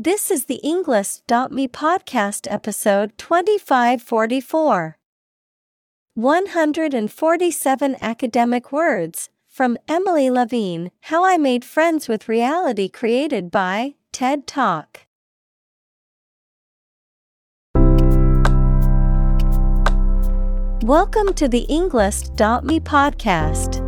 This is the Englist.me podcast episode 2544. 147 academic words from Emily Levine How I Made Friends with Reality created by TED Talk. Welcome to the Englist.me podcast.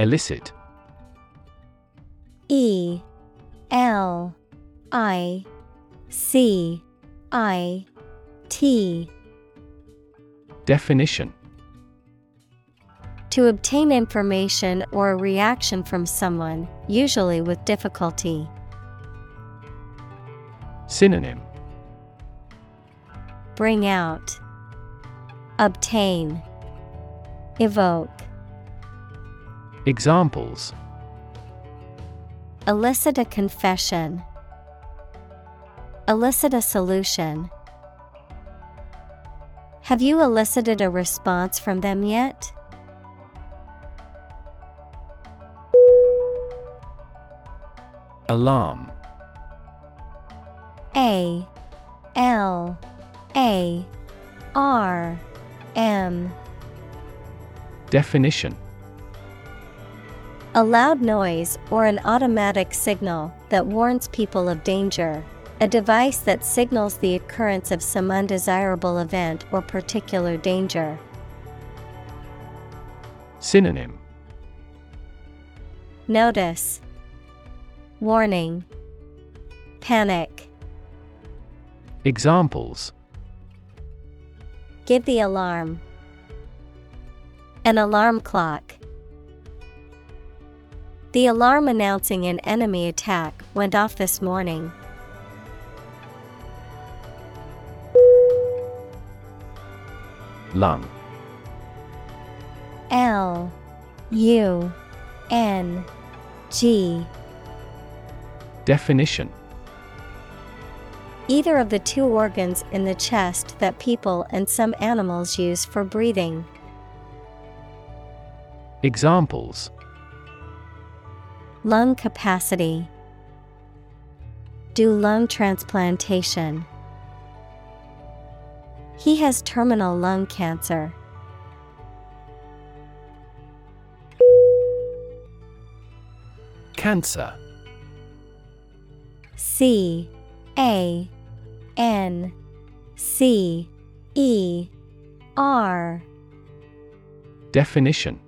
Elicit. E L I C I T. Definition. To obtain information or a reaction from someone, usually with difficulty. Synonym. Bring out, Obtain, Evoke. Examples. Elicit a confession. Elicit a solution. Have you elicited a response from them yet? Alarm. A. L. A. R. M. Definition A loud noise or an automatic signal that warns people of danger. A device that signals the occurrence of some undesirable event or particular danger. Synonym Notice Warning Panic Examples Give the alarm. An alarm clock. The alarm announcing an enemy attack went off this morning. Lung L. U. N. G. Definition. Either of the two organs in the chest that people and some animals use for breathing. Examples Lung capacity. Do lung transplantation. He has terminal lung cancer. Cancer C A N C E R Definition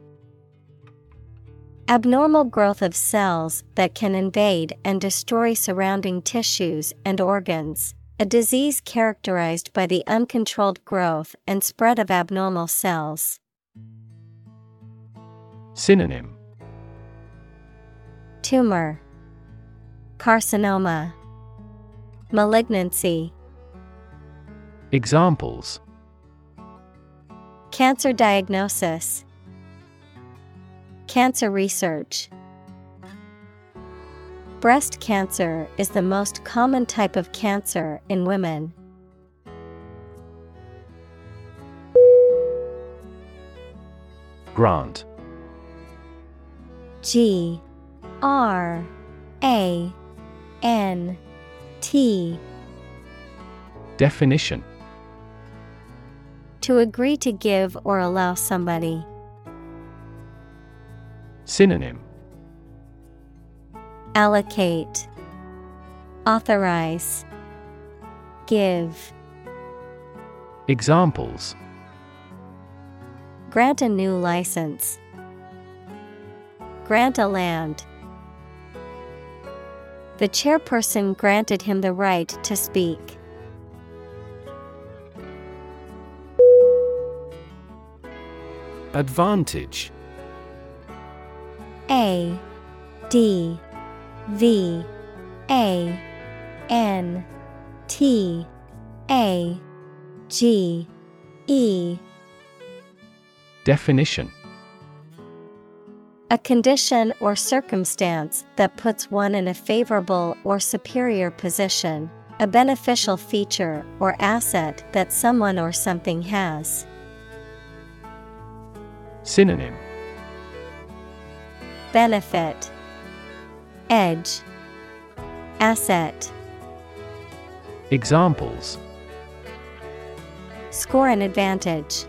Abnormal growth of cells that can invade and destroy surrounding tissues and organs. A disease characterized by the uncontrolled growth and spread of abnormal cells. Synonym Tumor, Carcinoma, Malignancy. Examples Cancer diagnosis, Cancer research. Breast cancer is the most common type of cancer in women. Grant G R A N T Definition To agree to give or allow somebody. Synonym Allocate, Authorize, Give. Examples Grant a new license. Grant a land. The chairperson granted him the right to speak. Advantage A D V A N T A G E. Definition. A condition or circumstance that puts one in a favorable or superior position, a beneficial feature or asset that someone or something has. Synonym Benefit Edge Asset Examples Score an advantage.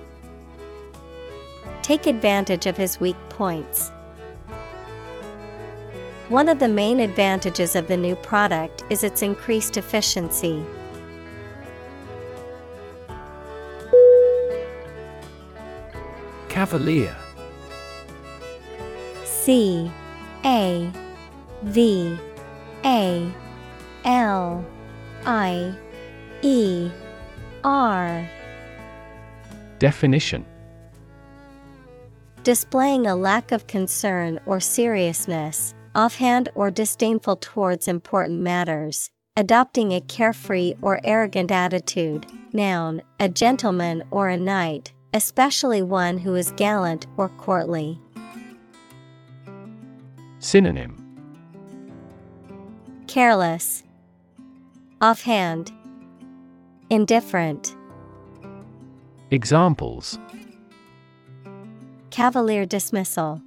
Take advantage of his weak points. One of the main advantages of the new product is its increased efficiency. Cavalier C A V A L I E R Definition Displaying a lack of concern or seriousness, offhand or disdainful towards important matters, adopting a carefree or arrogant attitude. Noun, a gentleman or a knight, especially one who is gallant or courtly. Synonym Careless, offhand, indifferent. Examples Cavalier dismissal.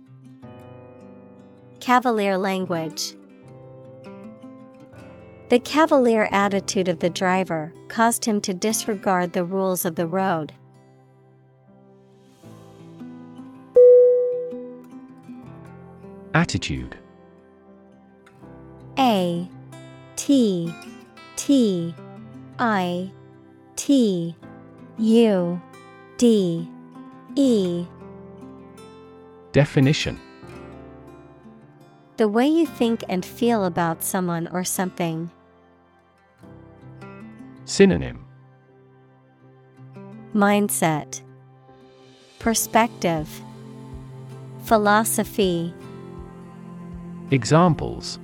Cavalier language. The cavalier attitude of the driver caused him to disregard the rules of the road. Attitude. A T T I T U D E. Definition. The way you think and feel about someone or something. Synonym. Mindset, Perspective, Philosophy, Examples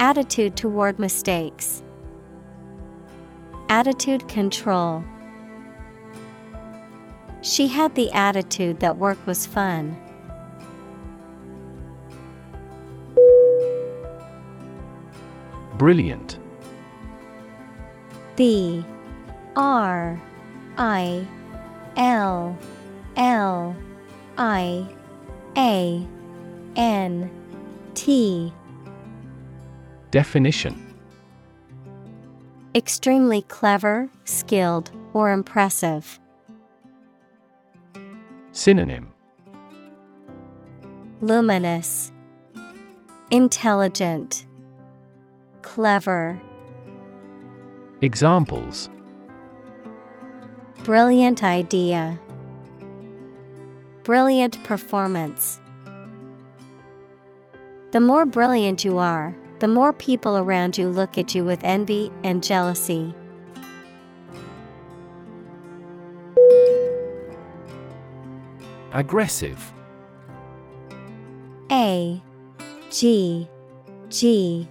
Attitude toward mistakes, Attitude control. She had the attitude that work was fun. Brilliant B R I L L I A N T Definition Extremely clever, skilled, or impressive. Synonym Luminous, Intelligent, Clever. Examples Brilliant idea. Brilliant performance. The more brilliant you are, the more people around you look at you with envy and jealousy. Aggressive. A G G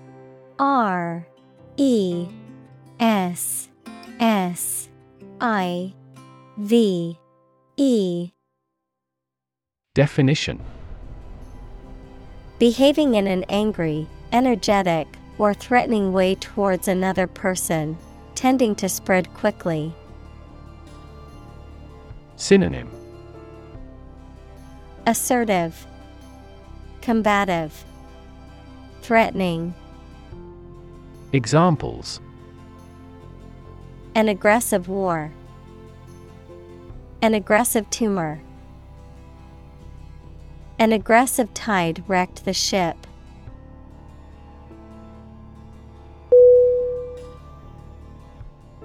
R E S S I V E. Definition Behaving in an angry, energetic, or threatening way towards another person, tending to spread quickly. Synonym Assertive, Combative, Threatening. Examples An aggressive war. An aggressive tumor. An aggressive tide wrecked the ship.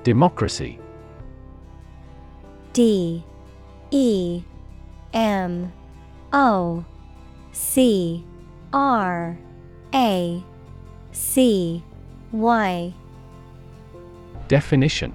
Democracy. D. E. M. O. C. R. A. C. Y. Definition.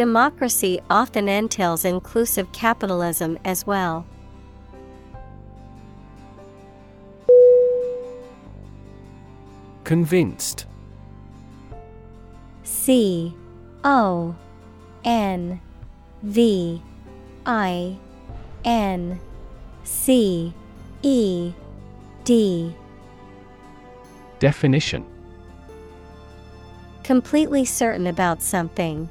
Democracy often entails inclusive capitalism as well. Convinced. C O N V I N C E D. Definition. Completely certain about something,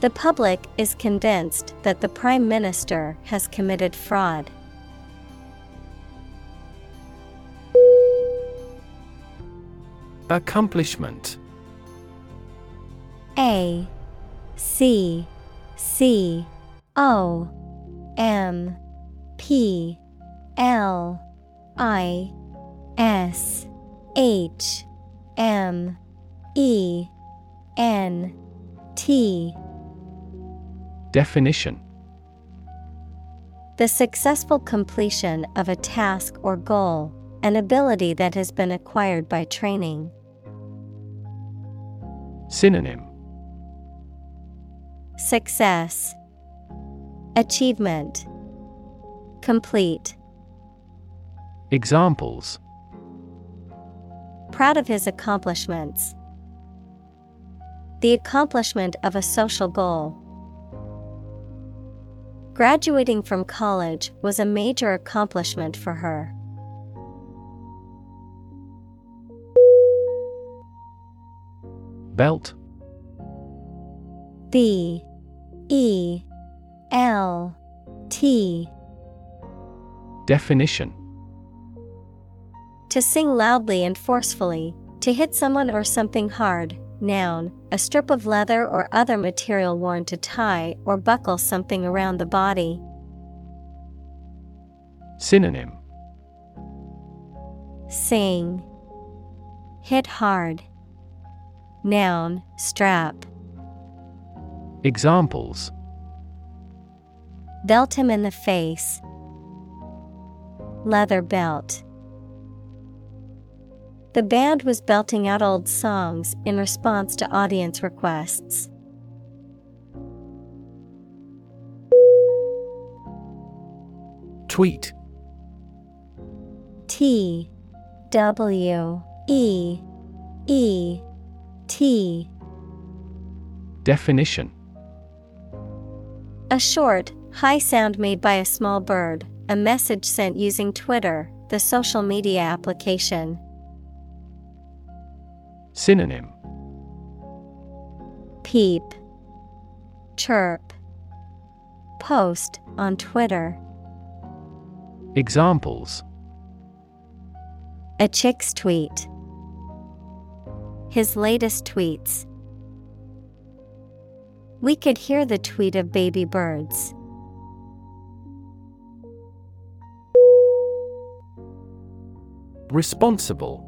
The public is convinced that the Prime Minister has committed fraud. Accomplishment A C C O M P L I S H M E N T Definition The successful completion of a task or goal, an ability that has been acquired by training. Synonym Success, Achievement, Complete. Examples Proud of his accomplishments. The accomplishment of a social goal. Graduating from college was a major accomplishment for her. Belt. B. E. L. T. Definition. To sing loudly and forcefully, to hit someone or something hard. Noun, a strip of leather or other material worn to tie or buckle something around the body. Synonym Sing. Hit hard. Noun, strap. Examples Belt him in the face. Leather belt. The band was belting out old songs in response to audience requests. Tweet T W E E T Definition A short, high sound made by a small bird, a message sent using Twitter, the social media application. Synonym Peep, Chirp, Post on Twitter. Examples A chick's tweet. His latest tweets. We could hear the tweet of baby birds. Responsible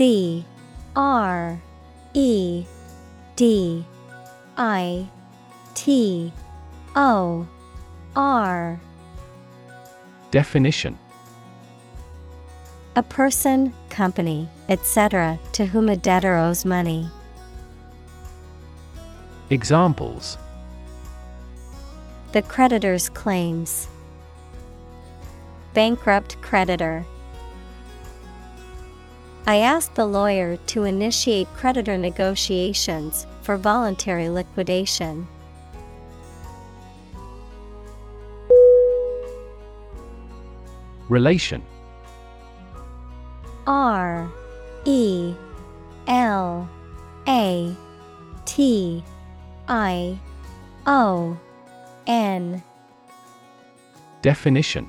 C R E D I T O R Definition A person, company, etc., to whom a debtor owes money. Examples The creditor's claims. Bankrupt creditor. I asked the lawyer to initiate creditor negotiations for voluntary liquidation. Relation. R E L A T I O N. Definition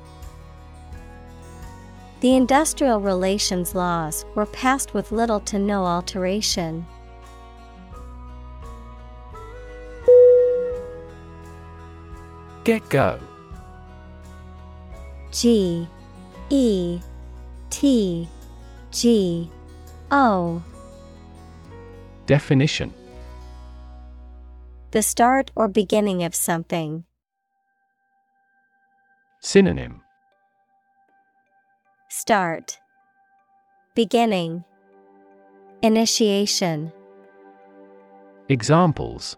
The industrial relations laws were passed with little to no alteration. Get go G E T G O Definition The start or beginning of something. Synonym Start Beginning Initiation Examples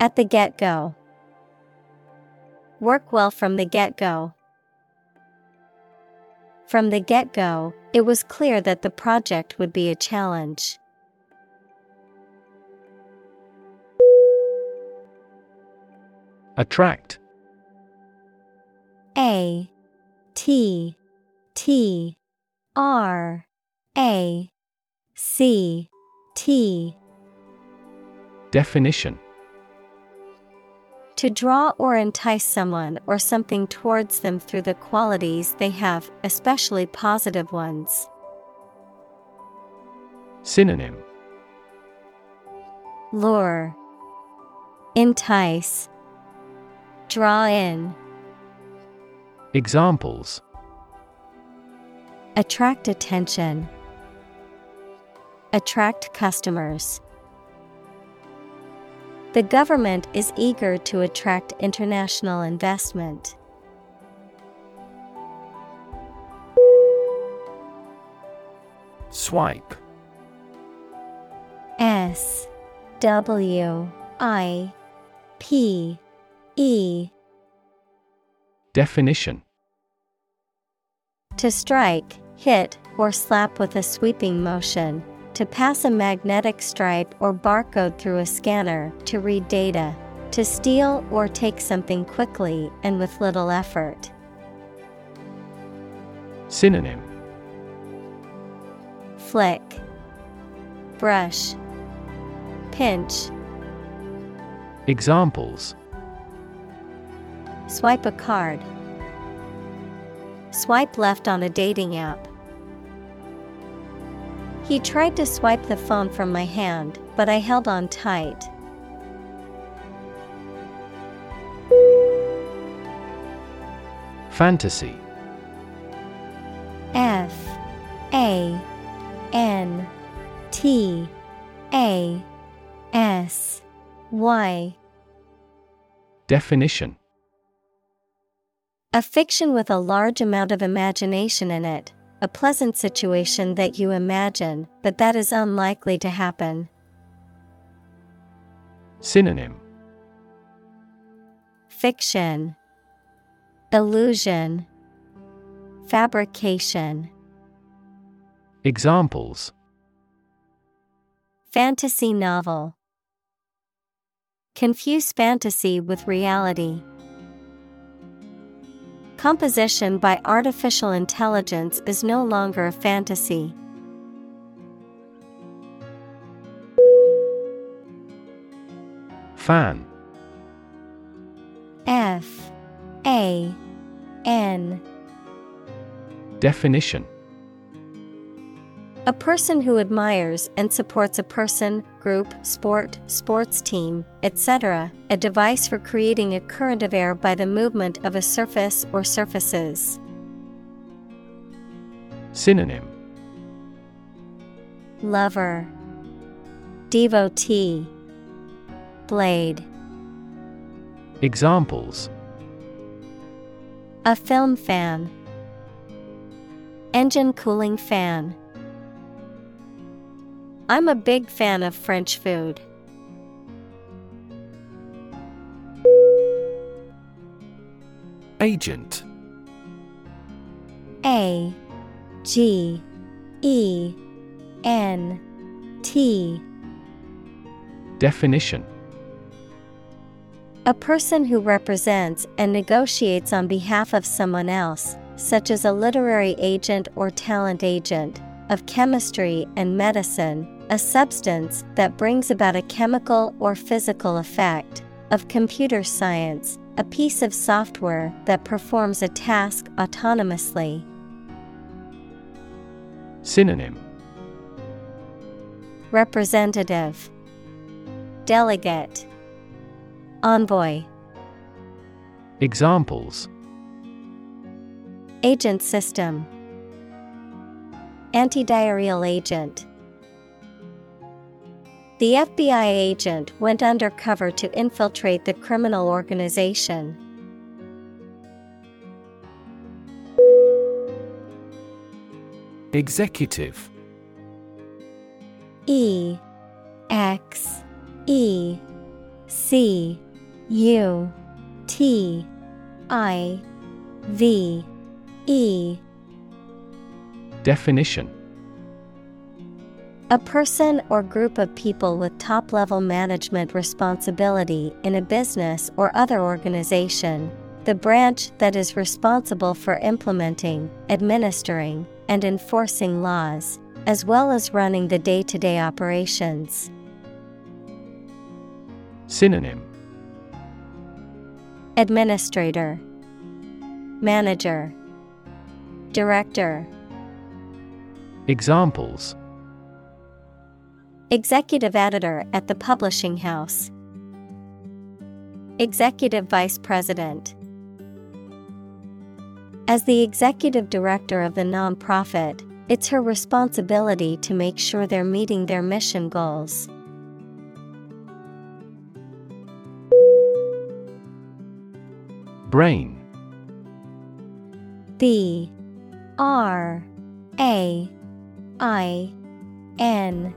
At the get go. Work well from the get go. From the get go, it was clear that the project would be a challenge. Attract A T T R A C T. Definition. To draw or entice someone or something towards them through the qualities they have, especially positive ones. Synonym. Lure, Entice, Draw in, Examples Attract attention, Attract customers. The government is eager to attract international investment. Swipe S W I P E Definition To strike, hit, or slap with a sweeping motion. To pass a magnetic stripe or barcode through a scanner to read data. To steal or take something quickly and with little effort. Synonym Flick, Brush, Pinch. Examples Swipe a card. Swipe left on a dating app. He tried to swipe the phone from my hand, but I held on tight. Fantasy F A N T A S Y Definition A fiction with a large amount of imagination in it, a pleasant situation that you imagine, but that is unlikely to happen. Synonym Fiction, Illusion, Fabrication. Examples Fantasy novel. Confuse fantasy with reality. Composition by artificial intelligence is no longer a fantasy. Fan. F A N. Definition A person who admires and supports a person, group, sport, sports team, etc., a device for creating a current of air by the movement of a surface or surfaces. Synonym Lover, Devotee, Blade. Examples A film fan, Engine cooling fan. I'm a big fan of French food. Agent. A G E N T. Definition. A person who represents and negotiates on behalf of someone else, such as a literary agent or talent agent, of chemistry and medicine, a substance that brings about a chemical or physical effect, of computer science, a piece of software that performs a task autonomously. Synonym. Representative. Delegate. Envoy. Examples. Agent system. Antidiarrheal agent The FBI agent went undercover to infiltrate the criminal organization. Executive. E X E C U T I V E. Definition A person or group of people with top level management responsibility in a business or other organization, the branch that is responsible for implementing, administering, and enforcing laws, as well as running the day to day operations. Synonym. Administrator, Manager, Director, Examples Executive Editor at the Publishing House, Executive Vice President. As the executive director of the nonprofit, it's her responsibility to make sure they're meeting their mission goals. Brain. B. R. A. I. N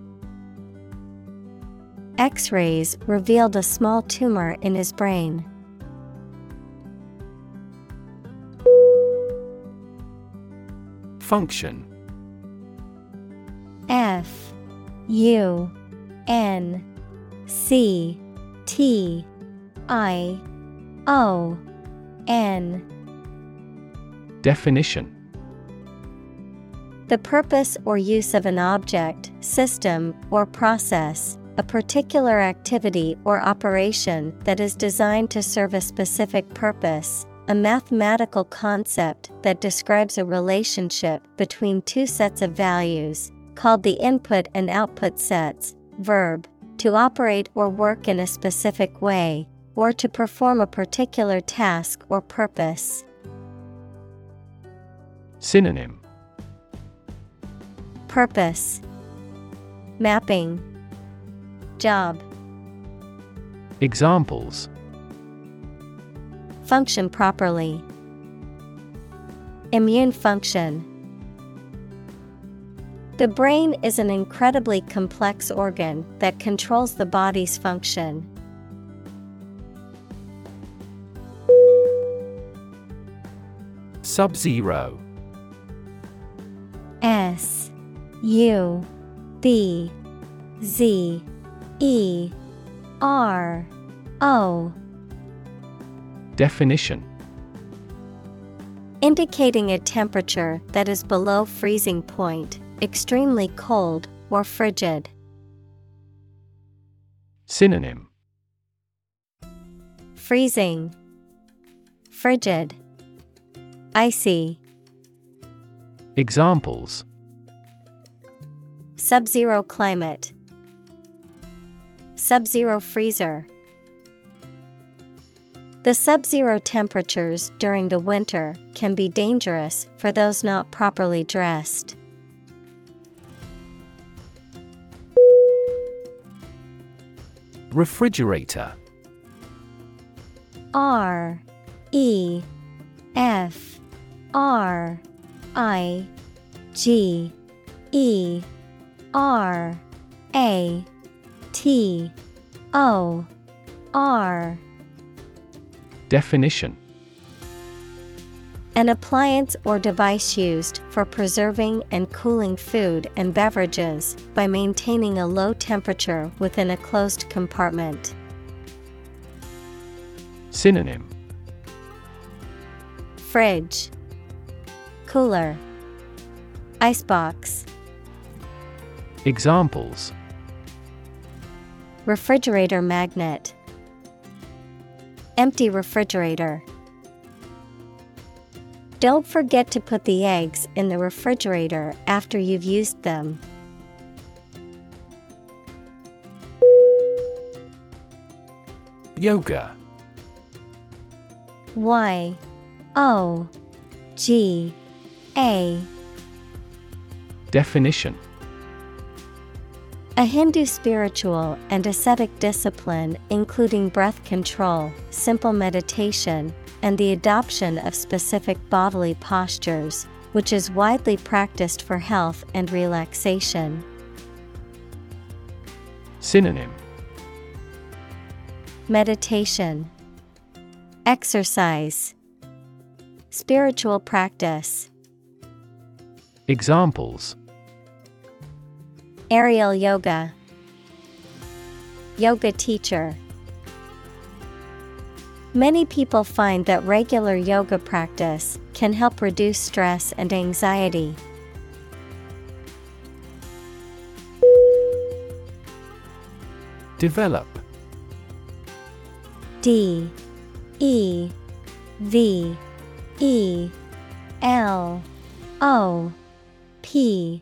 X rays revealed a small tumor in his brain. Function. F U N C T I O N. Definition. The purpose or use of an object, system, or process, a particular activity or operation that is designed to serve a specific purpose, a mathematical concept that describes a relationship between two sets of values, called the input and output sets, verb, to operate or work in a specific way, or to perform a particular task or purpose. Synonym. Purpose. Mapping Job Examples Function properly. Immune function. The brain is an incredibly complex organ that controls the body's function. Sub Zero S U B Z E R O. Definition. Indicating a temperature that is below freezing point, extremely cold, or frigid. Synonym. Freezing, Frigid, Icy. Examples. Sub zero climate, Sub zero freezer. The sub zero temperatures during the winter can be dangerous for those not properly dressed. Refrigerator R E F R I G E R A T O R. Definition. An appliance or device used for preserving and cooling food and beverages by maintaining a low temperature within a closed compartment. Synonym. Fridge, Cooler, Icebox, Examples Refrigerator magnet, Empty refrigerator. Don't forget to put the eggs in the refrigerator after you've used them. Yoga Y O G A Definition A Hindu spiritual and ascetic discipline including breath control, simple meditation, and the adoption of specific bodily postures, which is widely practiced for health and relaxation. Synonym. Meditation, Exercise, Spiritual practice, Examples Aerial yoga, Yoga teacher. Many people find that regular yoga practice can help reduce stress and anxiety. Develop D E V E L O P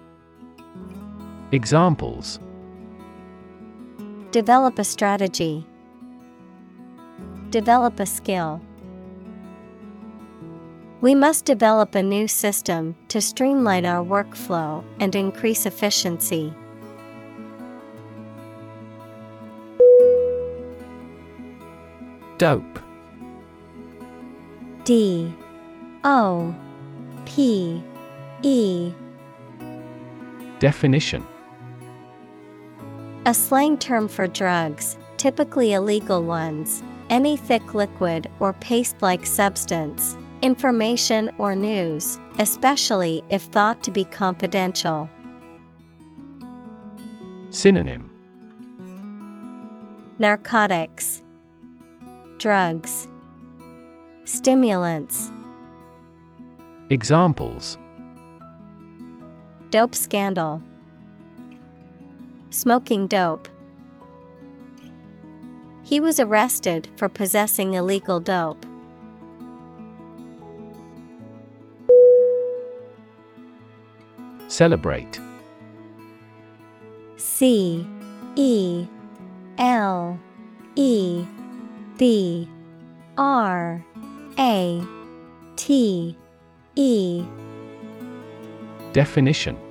Examples. Develop a strategy. Develop a skill. We must develop a new system to streamline our workflow and increase efficiency. Dope. D. O. P. E. Definition A slang term for drugs, typically illegal ones, any thick liquid or paste like substance, information or news, especially if thought to be confidential. Synonym Narcotics, Drugs, Stimulants. Examples Dope scandal. Smoking dope. He was arrested for possessing illegal dope. Celebrate C E L E B R A T E Definition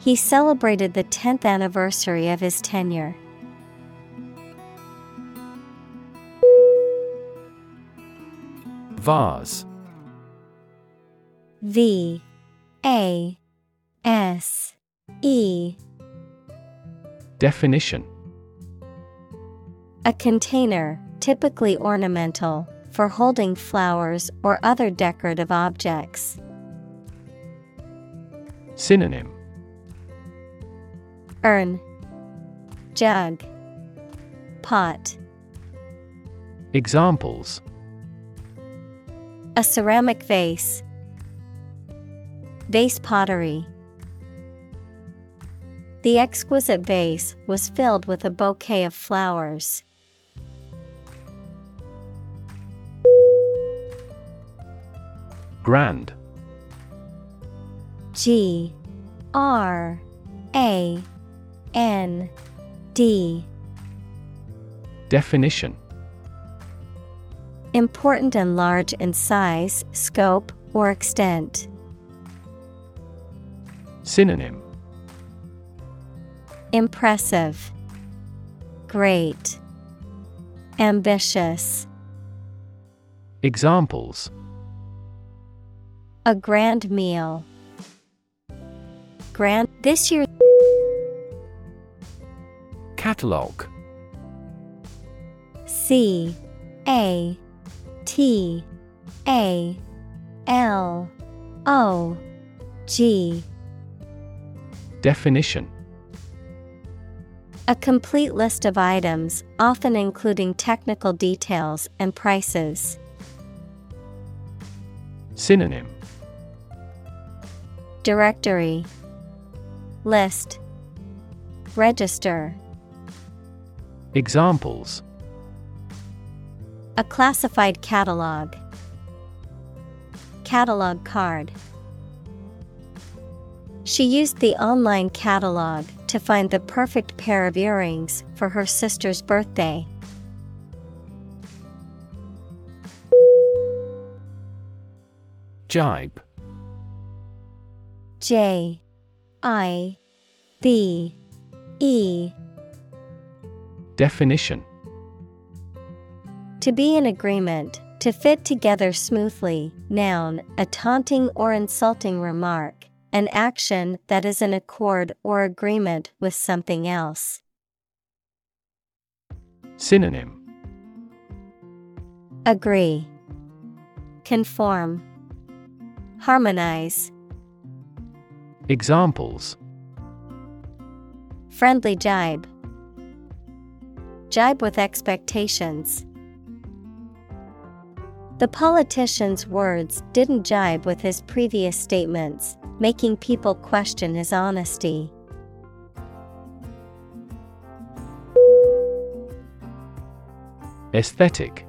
He celebrated the 10th anniversary of his tenure. Vase V A S E Definition A container, typically ornamental, for holding flowers or other decorative objects. Synonym Urn, Jug, Pot. Examples A ceramic vase. Vase pottery. The exquisite vase was filled with a bouquet of flowers. Grand G R A N D Definition Important and large in size, scope, or extent. Synonym Impressive, Great, Ambitious. Examples A grand meal. Grand this year Catalogue. C A T A L O G. Definition. A complete list of items, often including technical details and prices. Synonym. Directory. List. Register Examples A classified catalog. Catalog card. She used the online catalog to find the perfect pair of earrings for her sister's birthday. Jibe J I B E Definition. To be in agreement, to fit together smoothly, noun, a taunting or insulting remark, an action that is in accord or agreement with something else. Synonym. Agree, Conform, Harmonize, Examples. Friendly jibe, Jibe with expectations. The politician's words didn't jibe with his previous statements, making people question his honesty. Aesthetic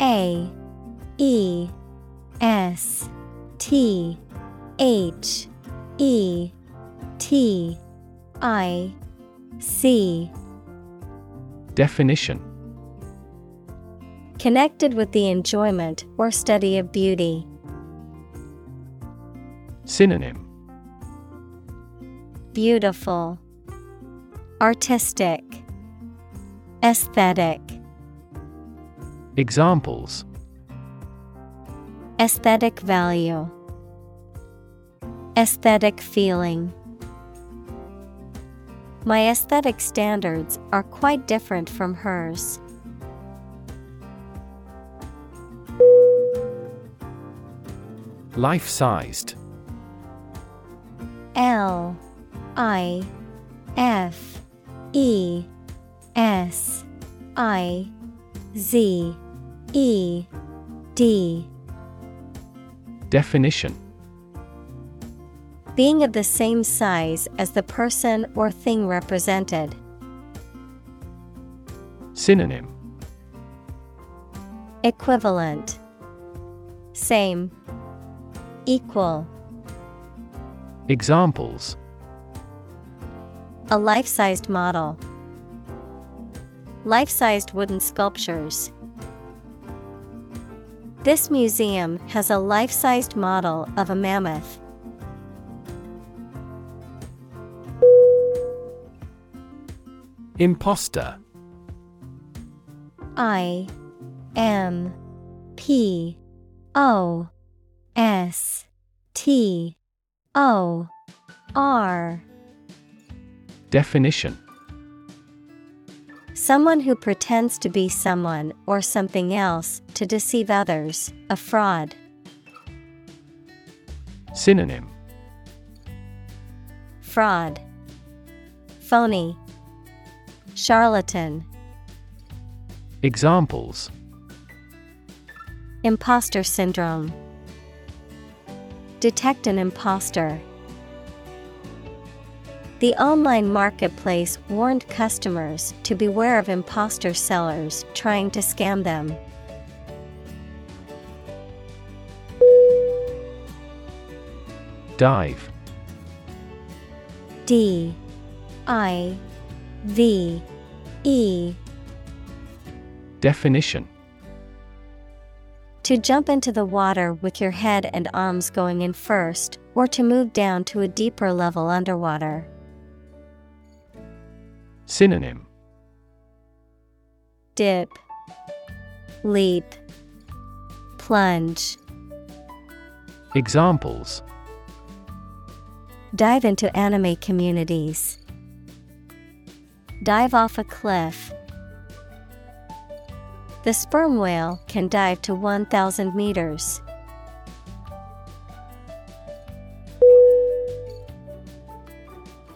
A E S T H E T I See. Definition Connected with the enjoyment or study of beauty. Synonym Beautiful, Artistic, Aesthetic. Examples Aesthetic value, Aesthetic feeling. My aesthetic standards are quite different from hers. Life sized L I F E S I Z E D. Definition Being of the same size as the person or thing represented. Synonym Equivalent Same Equal Examples A life sized model. Life sized wooden sculptures. This museum has a life sized model of a mammoth. Imposter. I M P O S T O R. Definition. Someone who pretends to be someone or something else to deceive others, a fraud. Synonym. Fraud, Phony, Charlatan, Examples Imposter syndrome. Detect an imposter. The online marketplace warned customers to beware of imposter sellers trying to scam them. Dive D I V E Definition To jump into the water with your head and arms going in first, or to move down to a deeper level underwater. Synonym Dip, Leap, Plunge. Examples Dive into anime communities. Dive off a cliff. The sperm whale can dive to 1,000 meters.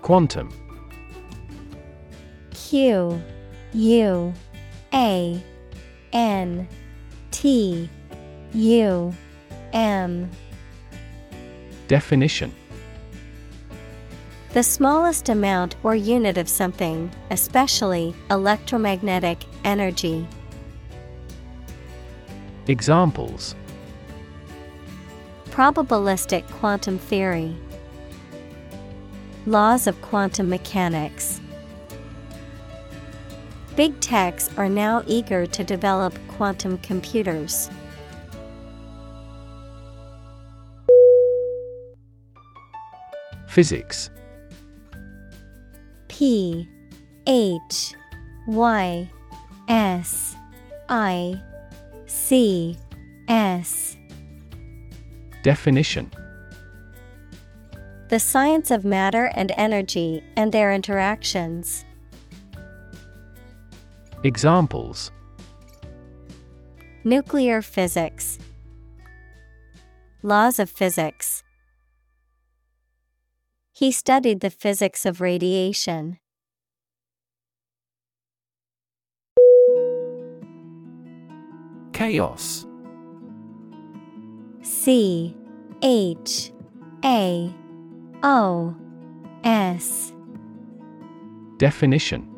Quantum Q U A N T U M Definition The smallest amount or unit of something, especially electromagnetic energy. Examples Probabilistic quantum theory. Laws of quantum mechanics. Big techs are now eager to develop quantum computers. Physics P H Y S I C S Definition The science of matter and energy and their interactions. Examples Nuclear physics. Laws of physics. He studied the physics of radiation. Chaos C H A O S. Definition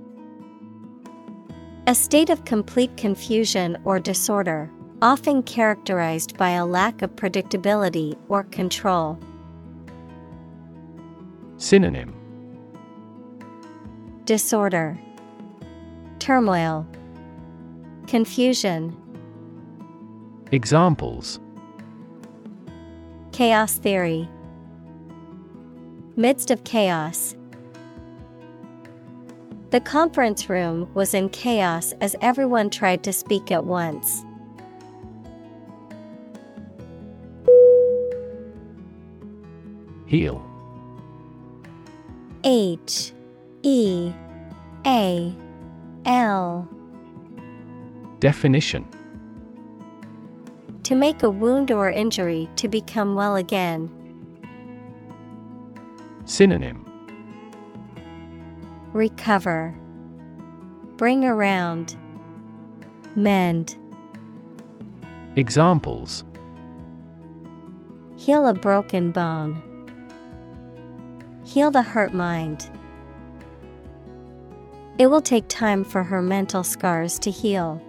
A state of complete confusion or disorder, often characterized by a lack of predictability or control. Synonym Disorder, Turmoil, Confusion. Examples Chaos theory. Midst of chaos. The conference room was in chaos as everyone tried to speak at once. Heal. H E A L Definition To make a wound or injury to become well again. Synonym Recover. Bring around. Mend. Examples Heal a broken bone. Heal the hurt mind. It will take time for her mental scars to heal.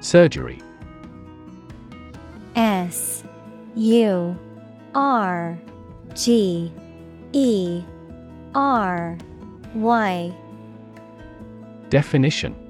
Surgery S U R G E R Y Definition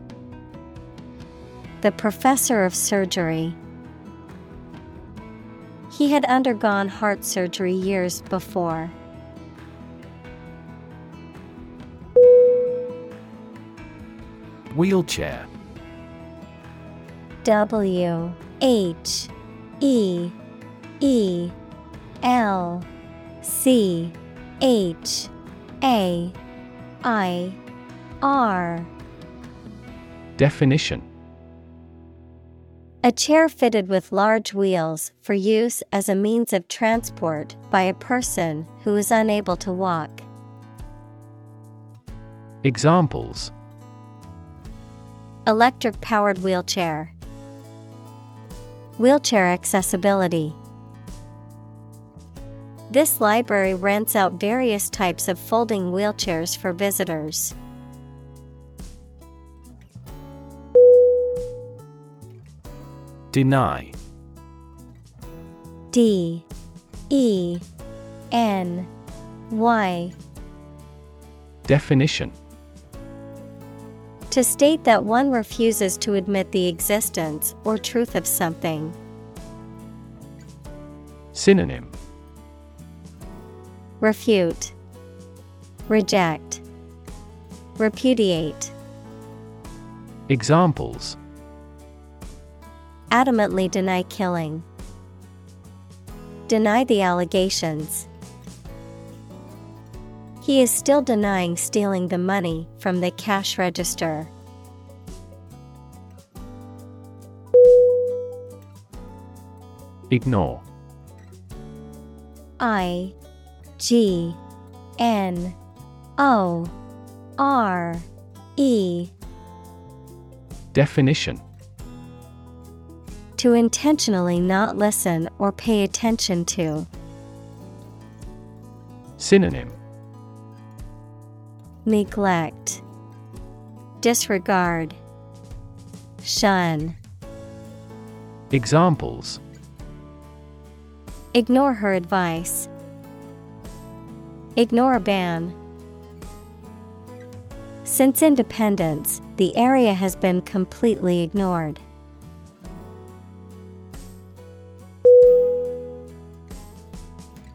The professor of surgery. He had undergone heart surgery years before. Wheelchair. W H E E L C H A I R. Definition A chair fitted with large wheels for use as a means of transport by a person who is unable to walk. Examples Electric powered wheelchair. Wheelchair accessibility. This library rents out various types of folding wheelchairs for visitors. Deny. D. E. N. Y. Definition. To state that one refuses to admit the existence or truth of something. Synonym. Refute, Reject, Repudiate. Examples Adamantly deny killing. Deny the allegations. He is still denying stealing the money from the cash register. Ignore I G N O R E Definition To intentionally not listen or pay attention to. Synonym Neglect, Disregard, Shun. Examples Ignore her advice. Ignore a ban. Since independence, the area has been completely ignored.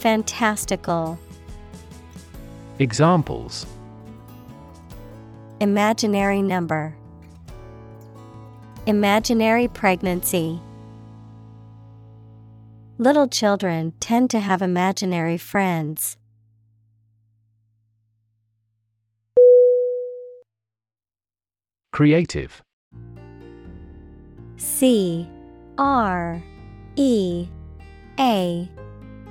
fantastical, Examples imaginary number, imaginary pregnancy. Little children tend to have imaginary friends. Creative C R E A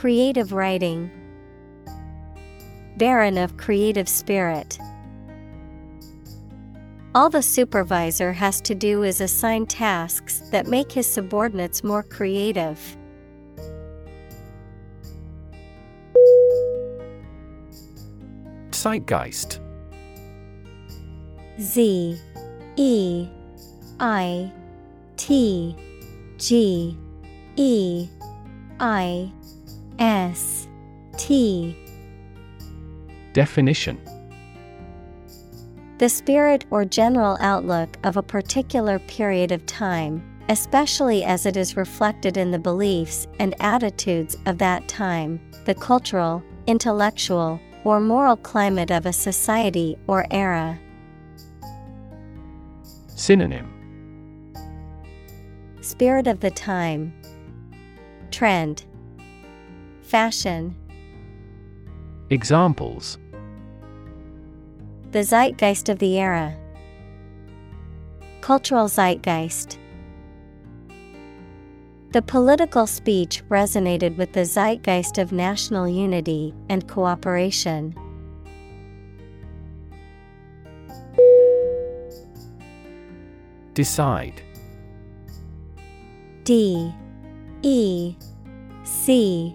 Creative writing, Barren of creative spirit. All the supervisor has to do is assign tasks that make his subordinates more creative. Zeitgeist Z E I T G E I S T. Definition. The spirit or general outlook of a particular period of time, especially as it is reflected in the beliefs and attitudes of that time, the cultural, intellectual, or moral climate of a society or era. Synonym. Spirit of the time, Trend, Fashion. Examples The zeitgeist of the era. Cultural zeitgeist. The political speech resonated with the zeitgeist of national unity and cooperation. Decide D E C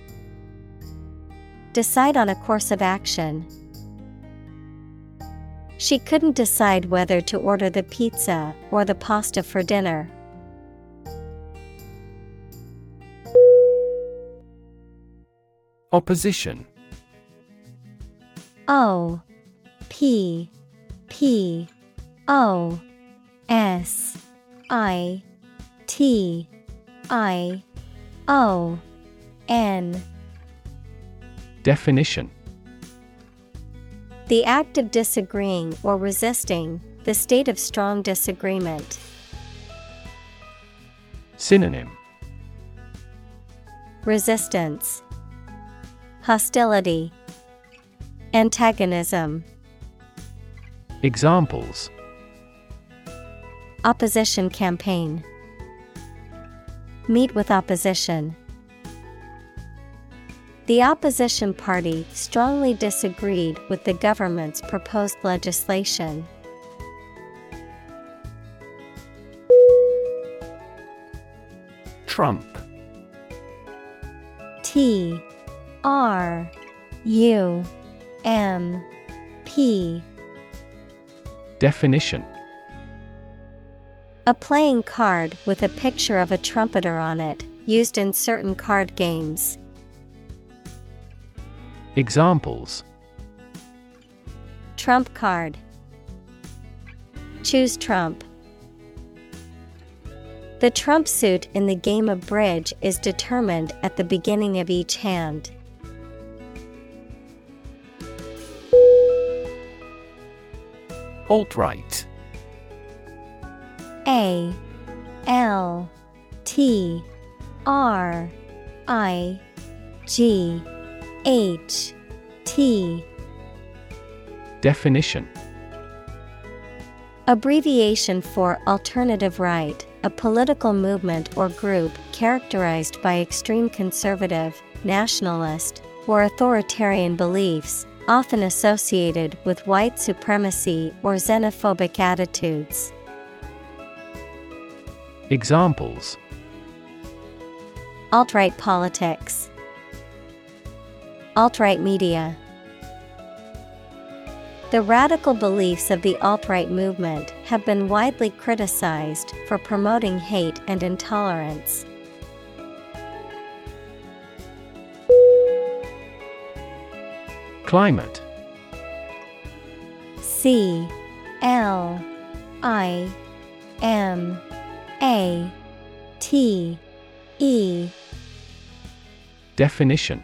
Decide on a course of action. She couldn't decide whether to order the pizza or the pasta for dinner. Opposition O P P O S I T I O N Definition The act of disagreeing or resisting, the state of strong disagreement. Synonym Resistance, Hostility, Antagonism, Examples Opposition campaign. Meet with opposition. The opposition party strongly disagreed with the government's proposed legislation. Trump T R U M P Definition A playing card with a picture of a trumpeter on it, used in certain card games. Examples Trump card. Choose Trump. The trump suit in the game of bridge is determined at the beginning of each hand. Alt-right A L T R I G H T. Definition. Abbreviation for Alternative Right, a political movement or group characterized by extreme conservative, nationalist, or authoritarian beliefs, often associated with white supremacy or xenophobic attitudes. Examples. Alt right politics, Alt right media. The radical beliefs of the alt right movement have been widely criticized for promoting hate and intolerance. Climate C L I M A T E Definition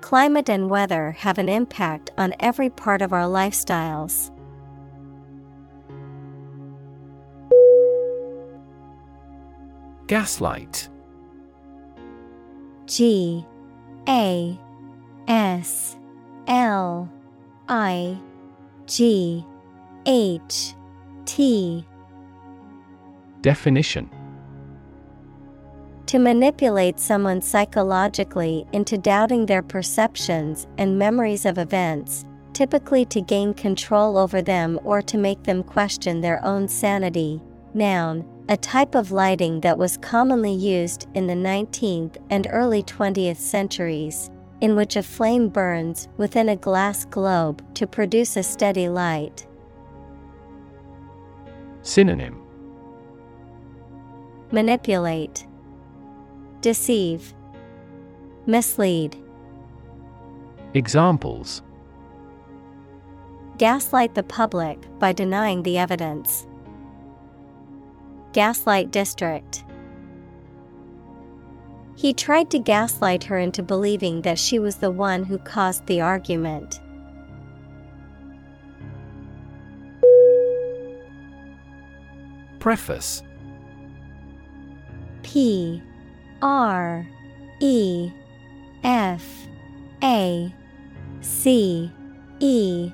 Climate and weather have an impact on every part of our lifestyles. Gaslight. G A S L I G H T. Definition To manipulate someone psychologically into doubting their perceptions and memories of events, typically to gain control over them or to make them question their own sanity. Noun, a type of lighting that was commonly used in the 19th and early 20th centuries, in which a flame burns within a glass globe to produce a steady light. Synonym Manipulate, Deceive, Mislead. Examples Gaslight the public by denying the evidence. Gaslight District. He tried to gaslight her into believing that she was the one who caused the argument. Preface P R E F A C E.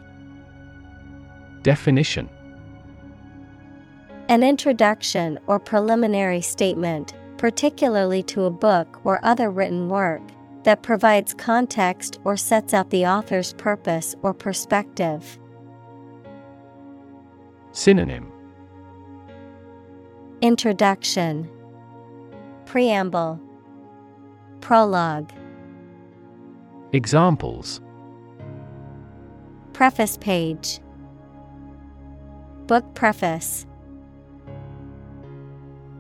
Definition. An introduction or preliminary statement, particularly to a book or other written work, that provides context or sets out the author's purpose or perspective. Synonym. Introduction Preamble. Prologue. Examples. Preface page. Book preface.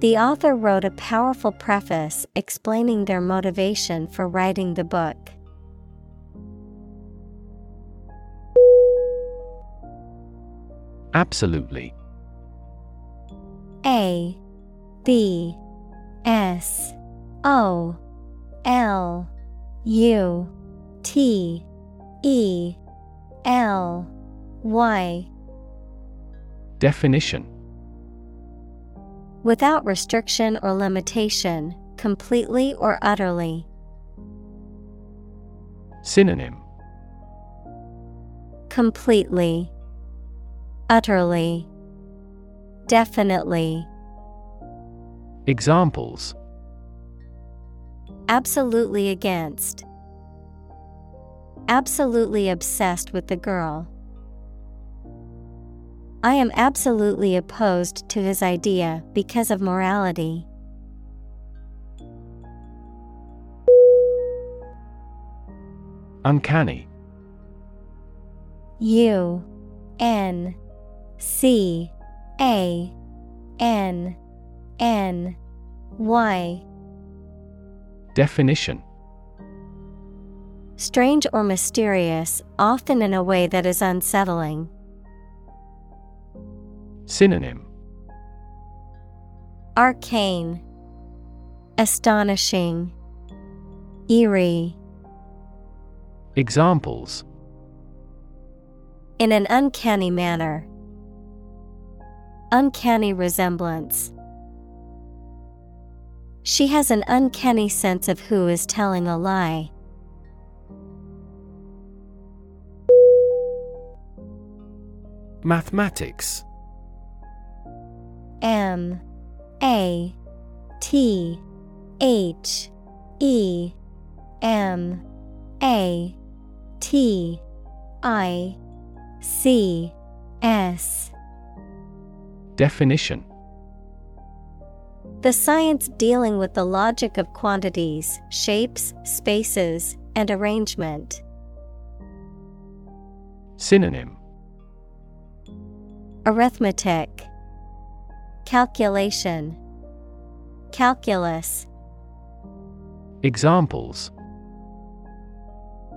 The author wrote a powerful preface explaining their motivation for writing the book. Absolutely. A B S O L U T E L Y. Definition. Without restriction or limitation, completely or utterly. Synonym. Completely, utterly, definitely. Examples Absolutely against. Absolutely obsessed with the girl. I am absolutely opposed to his idea because of morality. Uncanny U N C A N N Y Definition Strange or mysterious, often in a way that is unsettling. Synonym Arcane, Astonishing, Eerie. Examples In an uncanny manner. Uncanny resemblance. She has an uncanny sense of who is telling a lie. Mathematics. M A T H E M A T I C S. Definition The science dealing with the logic of quantities, shapes, spaces, and arrangement. Synonym Arithmetic Calculation Calculus Examples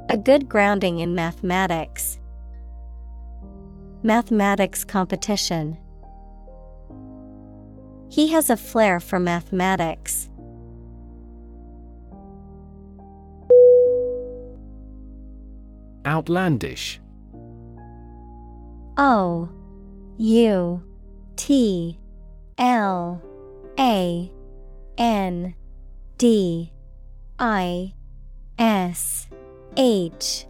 A good grounding in mathematics. Mathematics competition. He has a flair for mathematics. Outlandish. O U T L A N D I S H.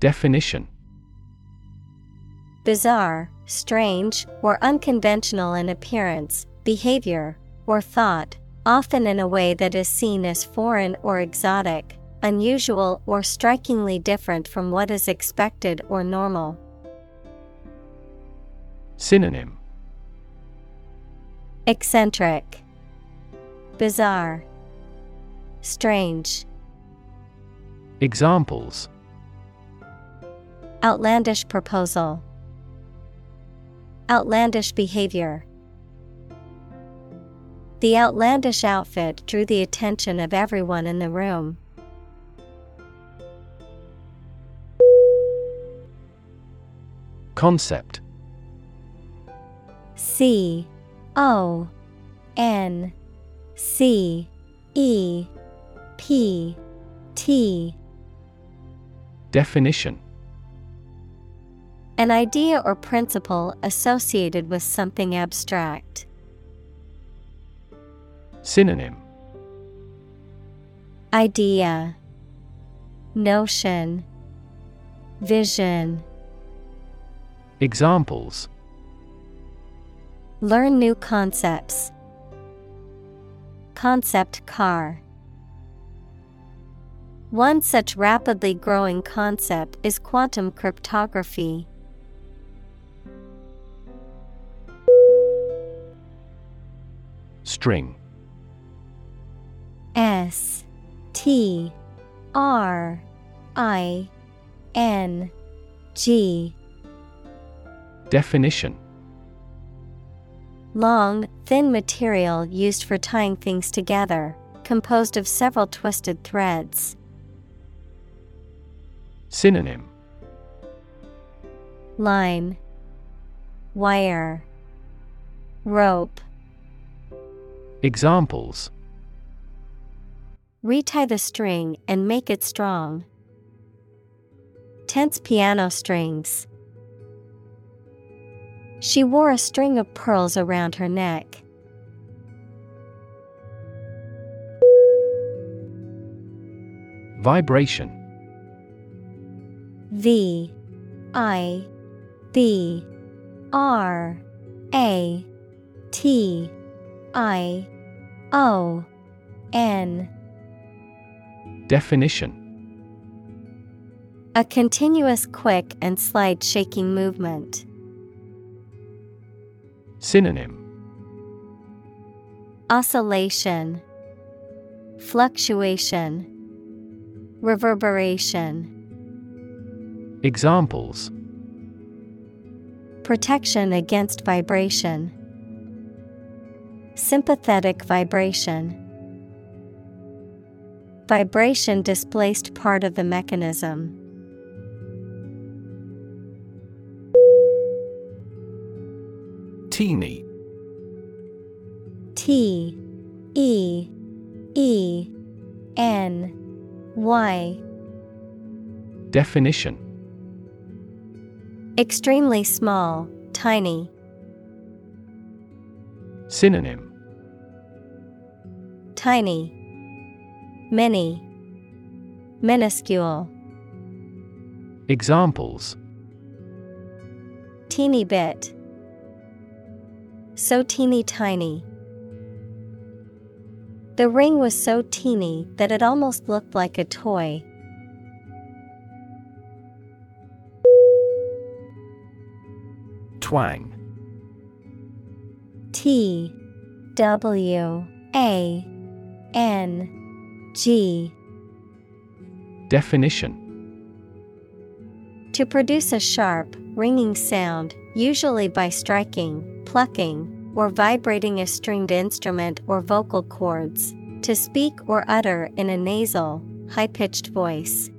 Definition Bizarre, strange, or unconventional in appearance, behavior, or thought, often in a way that is seen as foreign or exotic, unusual or strikingly different from what is expected or normal. Synonym. Eccentric, Bizarre, Strange, Examples. Outlandish proposal, Outlandish behavior. The outlandish outfit drew the attention of everyone in the room. Concept C O N C E P T Definition An idea or principle associated with something abstract. Synonym Idea Notion Vision Examples Learn new concepts. Concept car. One such rapidly growing concept is quantum cryptography. String S T R I N G. Definition. Long, thin material used for tying things together, composed of several twisted threads. Synonym. Line, Wire, Rope. Examples Retie the string and make it strong. Tense piano strings. She wore a string of pearls around her neck. Vibration V I B R A T I O N. Definition. A continuous quick and slight shaking movement. Synonym. Oscillation. Fluctuation. Reverberation. Examples. Protection against vibration. Sympathetic vibration. Vibration displaced part of the mechanism. Teeny. T E E N Y Definition Extremely small, tiny. Synonym Tiny, mini, minuscule. Examples Teeny bit. So teeny tiny. The ring was so teeny that it almost looked like a toy. Twang. T W A N G. Definition To produce a sharp, ringing sound, usually by striking, plucking, or vibrating a stringed instrument or vocal cords. To speak or utter in a nasal, high pitched voice.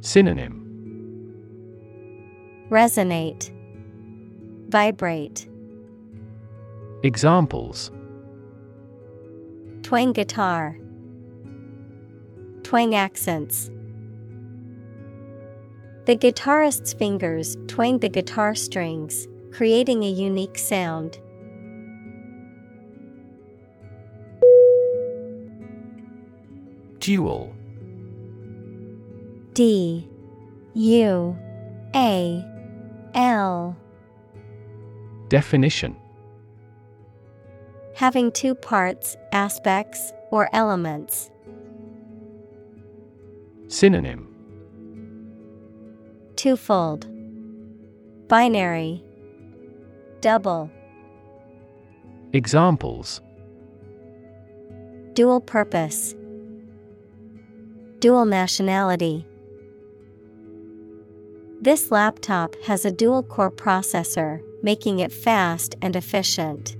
Synonym Resonate. Vibrate. Examples Twang guitar. Twang accents. The guitarist's fingers twang the guitar strings, creating a unique sound. Dual. D U A L Definition Having two parts, aspects, or elements. Synonym Twofold. Binary. Double. Examples Dual purpose. Dual nationality. This laptop has a dual core processor, making it fast and efficient.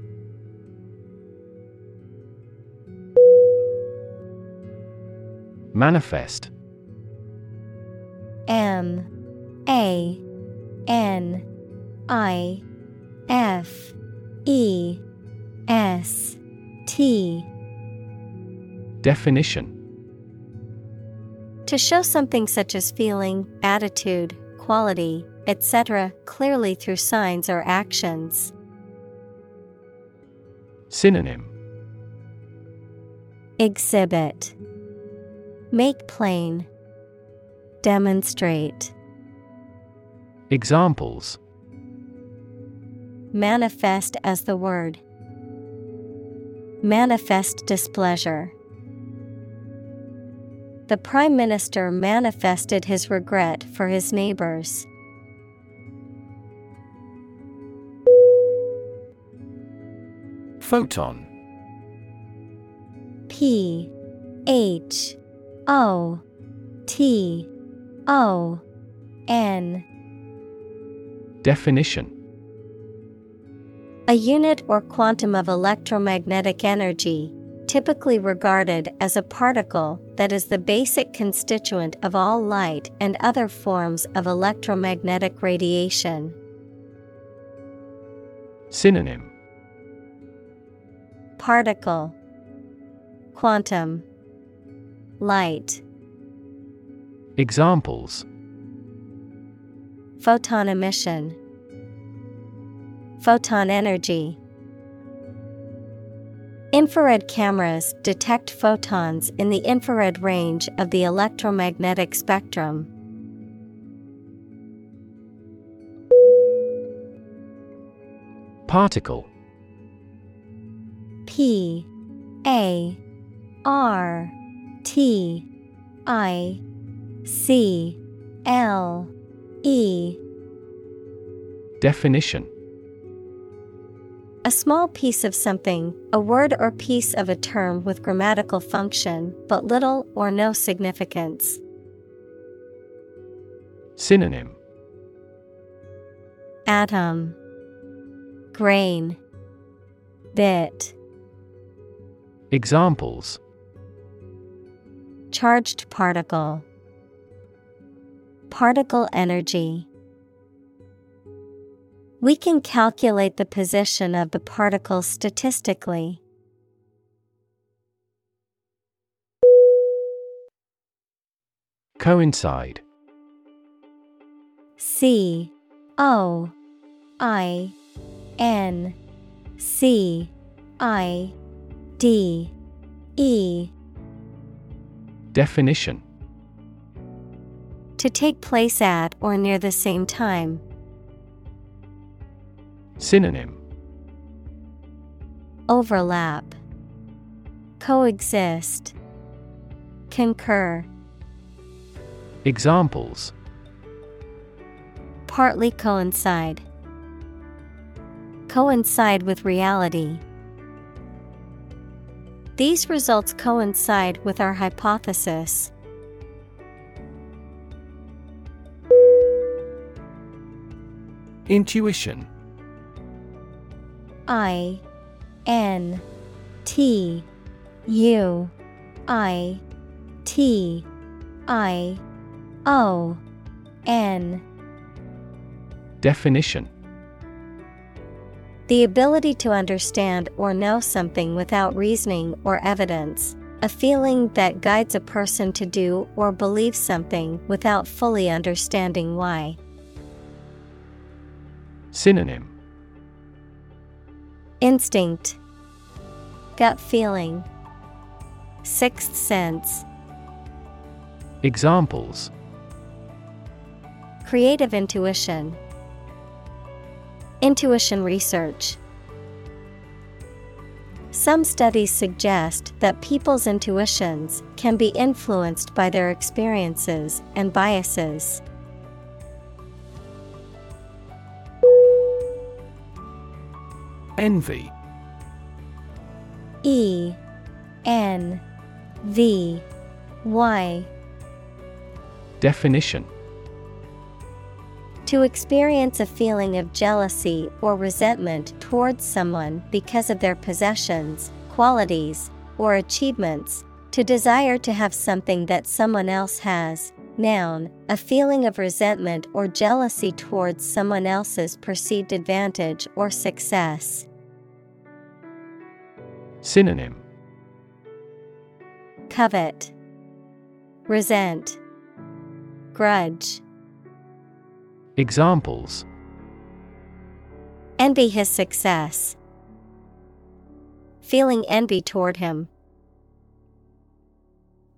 Manifest M A N I F E S T Definition To show something such as feeling, attitude, quality, etc., clearly through signs or actions. Synonym Exhibit Make plain. Demonstrate. Examples Manifest as the word. Manifest displeasure. The Prime Minister manifested his regret for his neighbors. Photon P H O T O N Definition. A unit or quantum of electromagnetic energy, typically regarded as a particle that is the basic constituent of all light and other forms of electromagnetic radiation. Synonym. Particle. Quantum Light. Examples. Photon emission. Photon energy. Infrared cameras detect photons in the infrared range of the electromagnetic spectrum. Particle. P A R T I C L E. Definition. A small piece of something, a word or piece of a term with grammatical function but little or no significance. Synonym. Atom. Grain. Bit. Examples Charged particle. Particle energy. We can calculate the position of the particles statistically. Coincide. C O I N C I D E Definition To take place at or near the same time. Synonym Overlap Coexist Concur Examples Partly coincide. Coincide with reality. These results coincide with our hypothesis. Intuition. I N T U I T I O N. Definition The ability to understand or know something without reasoning or evidence, a feeling that guides a person to do or believe something without fully understanding why. Synonym. Instinct, Gut feeling, Sixth sense, Examples. Creative intuition, Intuition research. Some studies suggest that people's intuitions can be influenced by their experiences and biases. Envy E N V Y Definition To experience a feeling of jealousy or resentment towards someone because of their possessions, qualities, or achievements, to desire to have something that someone else has. Noun, a feeling of resentment or jealousy towards someone else's perceived advantage or success. Synonym Covet, Resent, Grudge. Examples Envy his success. Feeling envy toward him.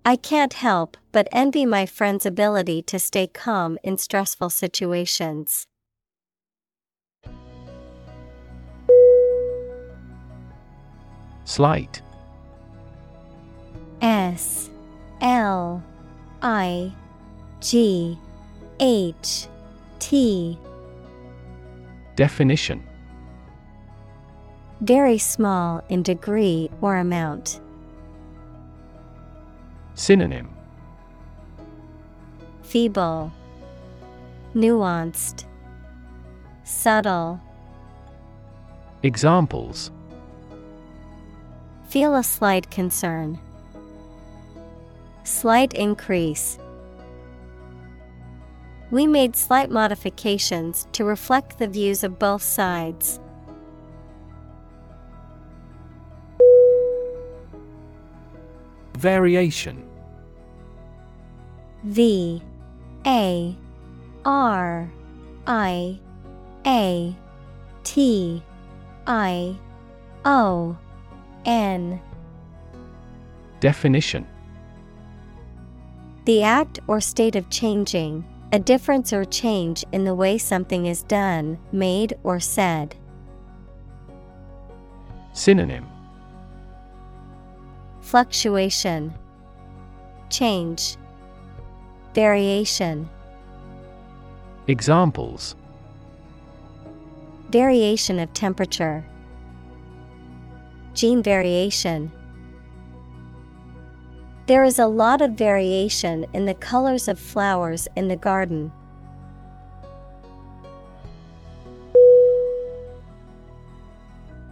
I can't help but envy my friend's ability to stay calm in stressful situations. Slight S L I G H T Definition Very small in degree or amount. Synonym Feeble, Nuanced, Subtle. Examples Feel a slight concern. Slight increase. We made slight modifications to reflect the views of both sides. Variation. V A R I A T I O N. Definition. The act or state of changing, a difference or change in the way something is done, made, or said. Synonym Fluctuation, Change, Variation. Examples Variation of temperature, Gene variation. There is a lot of variation in the colors of flowers in the garden.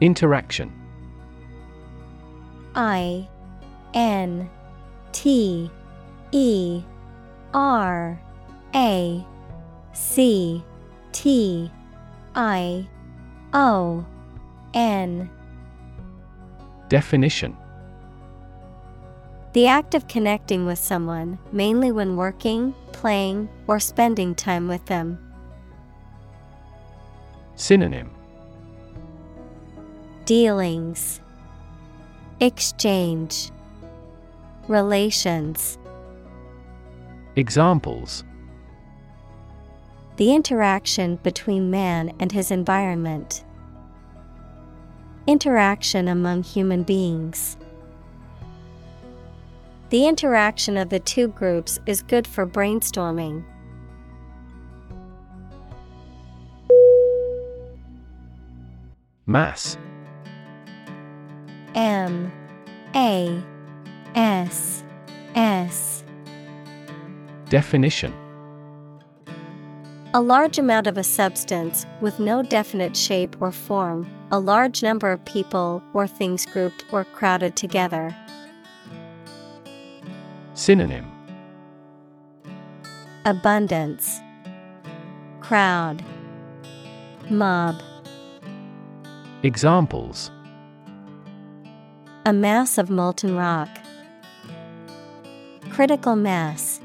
Interaction I N T E R A C T I O N. Definition The act of connecting with someone, mainly when working, playing, or spending time with them. Synonym Dealings, Exchange, Relations. Examples The interaction between man and his environment. Interaction among human beings. The interaction of the two groups is good for brainstorming. Mass. M. A. S. S. Definition. A large amount of a substance with no definite shape or form, a large number of people or things grouped or crowded together. Synonym Abundance, Crowd, Mob. Examples A mass of molten rock. Critical mass.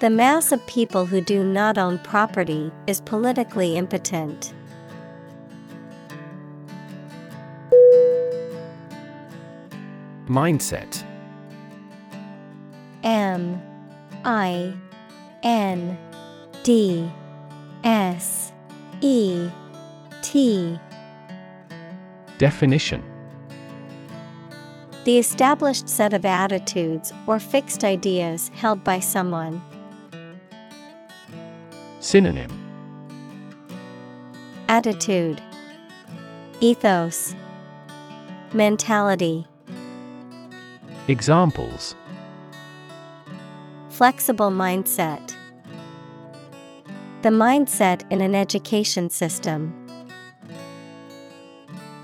The mass of people who do not own property is politically impotent. Mindset M I N D S E T. Definition. The established set of attitudes or fixed ideas held by someone. Synonym. Attitude. Ethos. Mentality. Examples Flexible mindset. The mindset in an education system.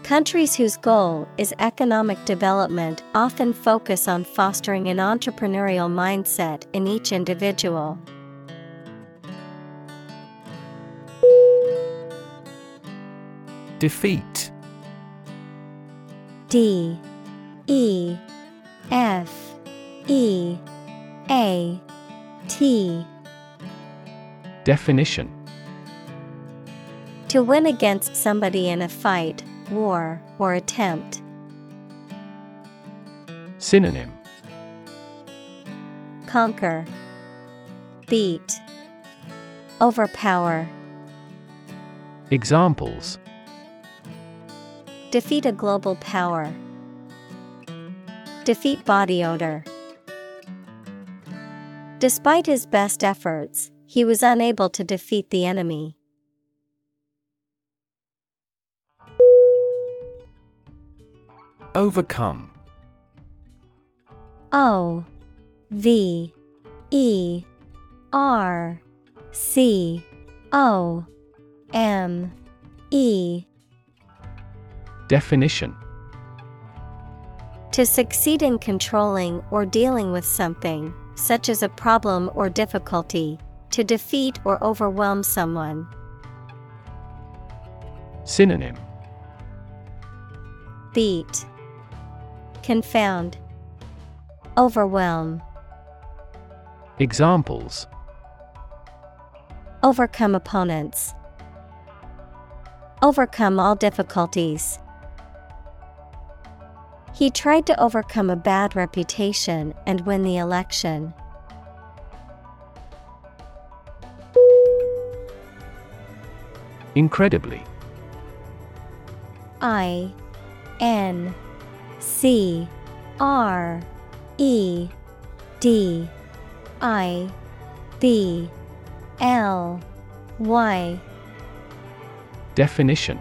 Countries whose goal is economic development often focus on fostering an entrepreneurial mindset in each individual. Defeat D E F E A T Definition To win against somebody in a fight, war, or attempt. Synonym Conquer, Beat, Overpower. Examples Defeat a global power. Defeat body odor. Despite his best efforts, he was unable to defeat the enemy. Overcome. O V E R C O M E. Definition. To succeed in controlling or dealing with something, such as a problem or difficulty, to defeat or overwhelm someone. Synonym. Beat, Confound, Overwhelm, Examples. Overcome opponents, Overcome all difficulties. He tried to overcome a bad reputation and win the election. Incredibly. I N C R E D I B L Y. Definition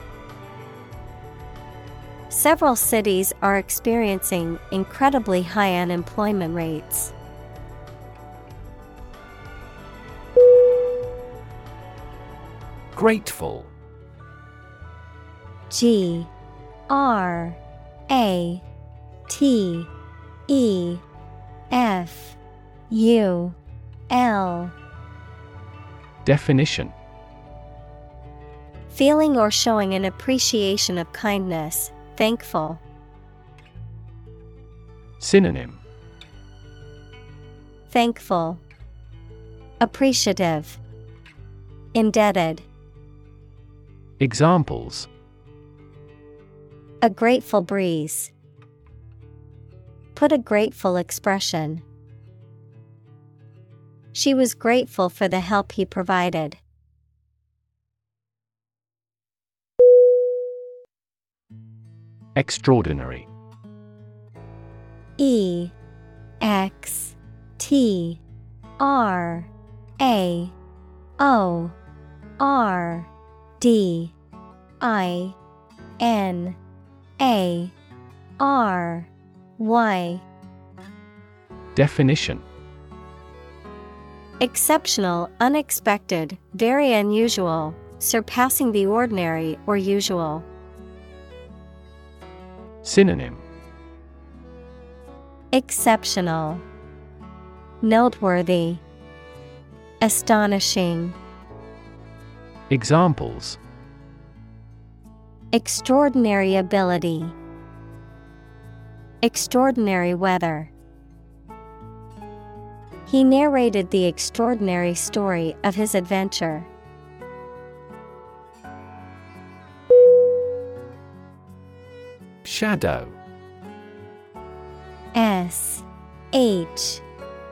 Several cities are experiencing incredibly high unemployment rates. Grateful. G R A T E F U L Definition Feeling or showing an appreciation of kindness, thankful. Synonym Thankful, Appreciative, Indebted. Examples A grateful breeze. Put a grateful expression. She was grateful for the help he provided. Extraordinary. E X T R A O R D I N A R Y Definition Exceptional, unexpected, very unusual, surpassing the ordinary or usual. Synonym Exceptional, Noteworthy, Astonishing. Examples Extraordinary ability, Extraordinary weather. He narrated the extraordinary story of his adventure. Shadow. S H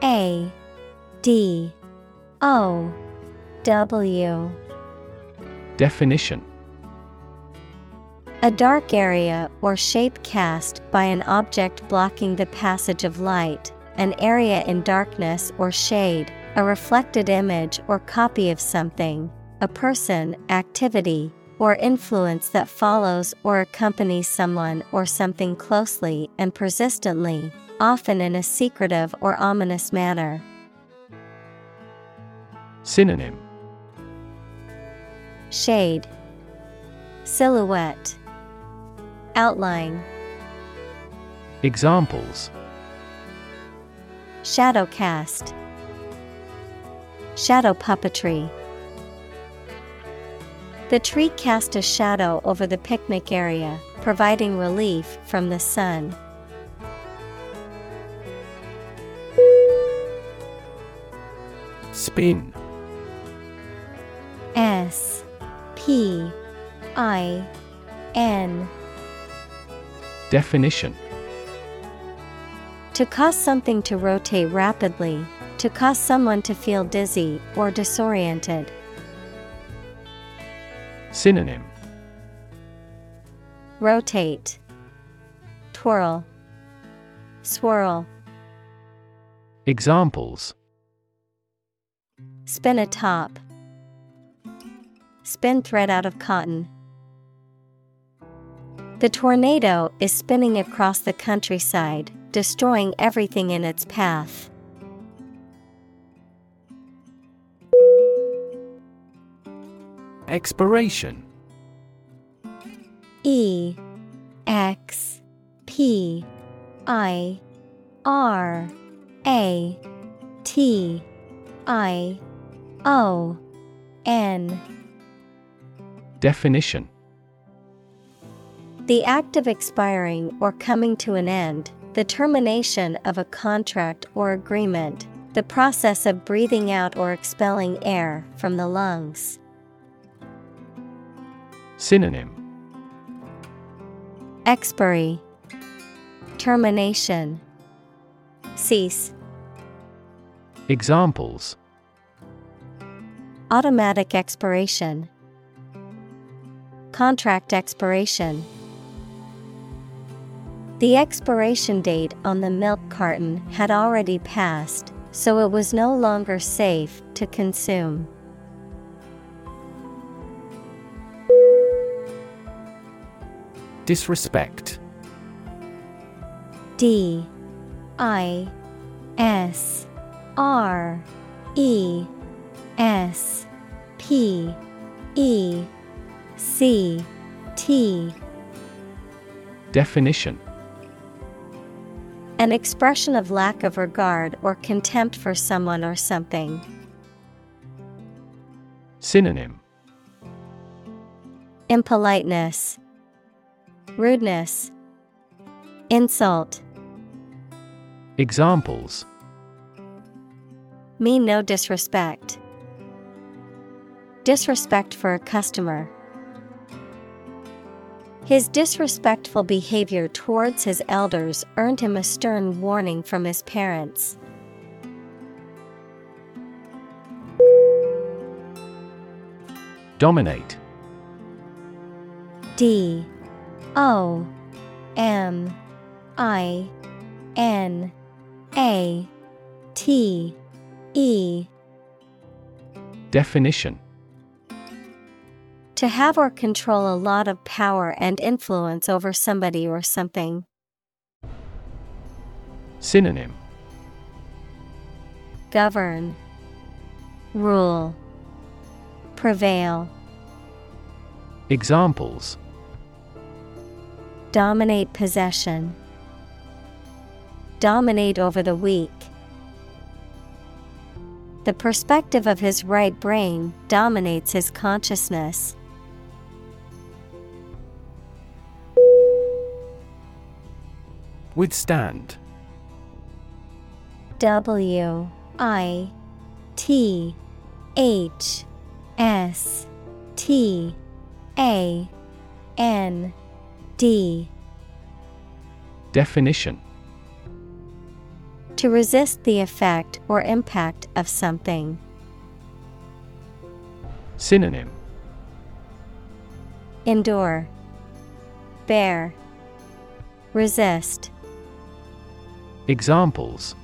A D O W. Definition. A dark area or shape cast by an object blocking the passage of light, an area in darkness or shade, a reflected image or copy of something, a person, activity, or influence that follows or accompanies someone or something closely and persistently, often in a secretive or ominous manner. Synonym. Shade, Silhouette, Outline, Examples. Shadow cast, Shadow puppetry. The tree cast a shadow over the picnic area, providing relief from the sun. Spin S P I N Definition To cause something to rotate rapidly, to cause someone to feel dizzy or disoriented. Synonym Rotate, Twirl, Swirl. Examples Spin a top. Spin thread out of cotton. The tornado is spinning across the countryside, destroying everything in its path. Expiration. E X P I R A T I O N. Definition. The act of expiring or coming to an end, the termination of a contract or agreement, the process of breathing out or expelling air from the lungs. Synonym. Expiry, Termination, Cease, Examples. Automatic expiration, Contract expiration. The expiration date on the milk carton had already passed, so it was no longer safe to consume. Disrespect. D I S R E S P E C T. Definition. An expression of lack of regard or contempt for someone or something. Synonym. Impoliteness, Rudeness, Insult. Examples Mean no disrespect. Disrespect for a customer. His disrespectful behavior towards his elders earned him a stern warning from his parents. Dominate D O M I N A T E. Definition. To have or control a lot of power and influence over somebody or something. Synonym. Govern, Rule, Prevail, Examples Dominate possession, Dominate over the weak. The perspective of his right brain dominates his consciousness. Withstand W I T H S T A N D. Definition. To resist the effect or impact of something. Synonym. Endure, Bear, Resist, Examples.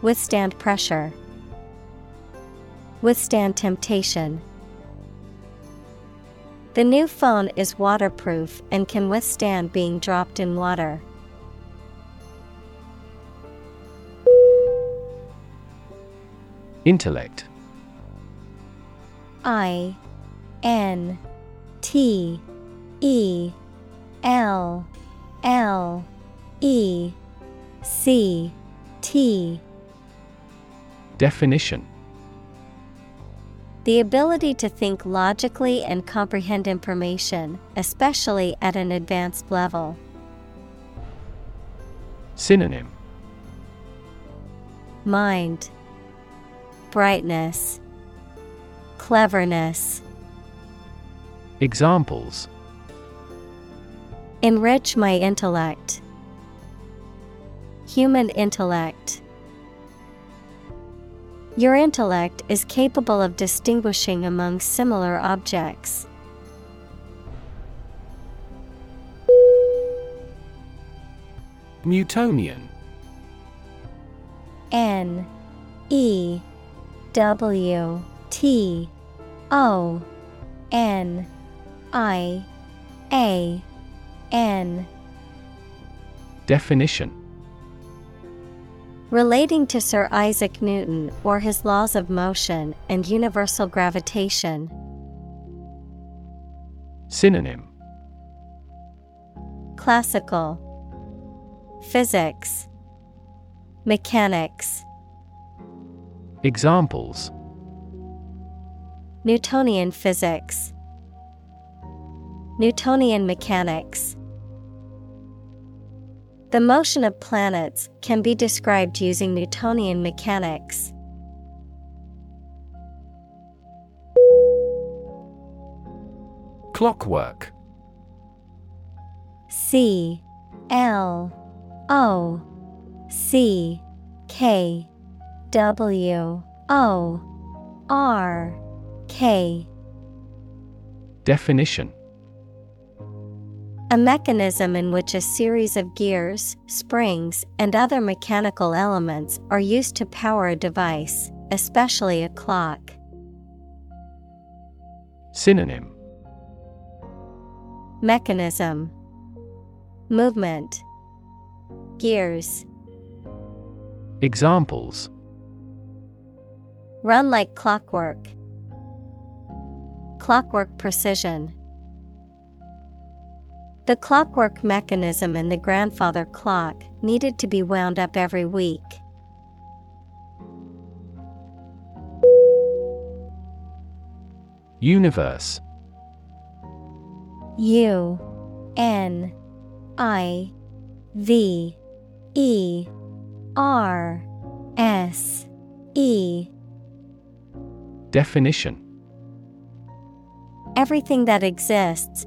Withstand pressure, Withstand temptation. The new phone is waterproof and can withstand being dropped in water. Intellect. I N T E L L E C T. Definition The ability to think logically and comprehend information, especially at an advanced level. Synonym Mind, Brightness, Cleverness. Examples Enrich my intellect. Human intellect. Your intellect is capable of distinguishing among similar objects. Newtonian. N E W T O N I A N. Definition Relating to Sir Isaac Newton or his laws of motion and universal gravitation. Synonym. Classical. Physics. Mechanics. Examples. Newtonian physics. Newtonian mechanics The motion of planets can be described using Newtonian mechanics. Clockwork. C L O C K W O R K. Definition A mechanism in which a series of gears, springs, and other mechanical elements are used to power a device, especially a clock. Synonym Mechanism Movement Gears Examples Run like clockwork. Clockwork precision. The clockwork mechanism in the grandfather clock needed to be wound up every week. Universe. U N I V E R S E. Definition. Everything that exists,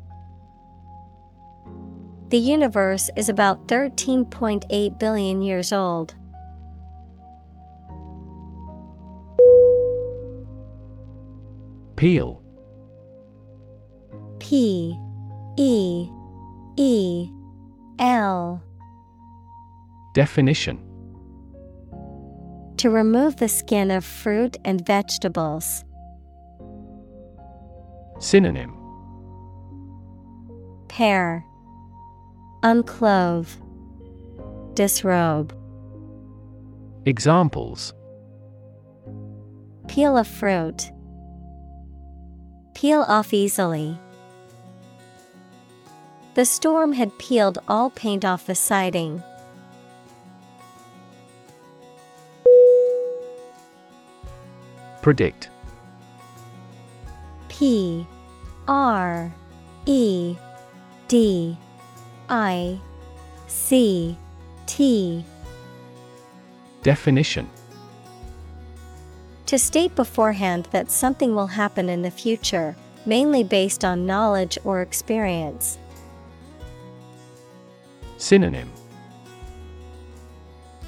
The universe is about 13.8 billion years old. Peel. P E E L. Definition. To remove the skin of fruit and vegetables. Synonym. Pare Unclothe Disrobe Examples Peel a fruit. Peel off easily. The storm had peeled all paint off the siding. Predict P R E D I C T. Definition. To state beforehand that something will happen in the future, mainly based on knowledge or experience. Synonym.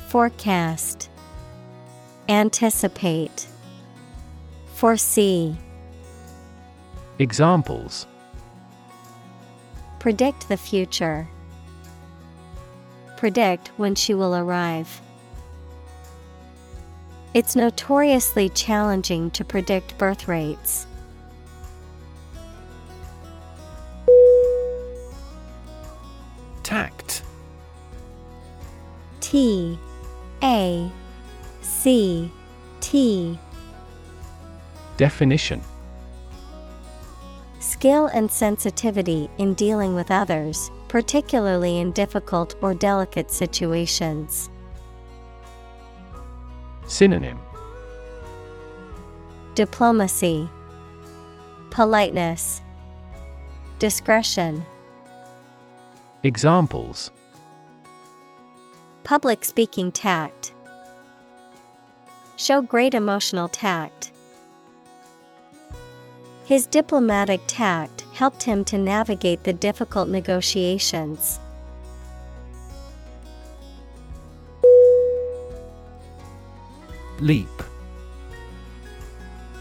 Forecast. Anticipate. Foresee. Examples. Predict the future. Predict when she will arrive. It's notoriously challenging to predict birth rates. Tact T A C T Definition Skill and sensitivity in dealing with others, particularly in difficult or delicate situations. Synonym Diplomacy, Politeness, Discretion. Examples Public speaking tact. Show great emotional tact. His diplomatic tact helped him to navigate the difficult negotiations. Leap.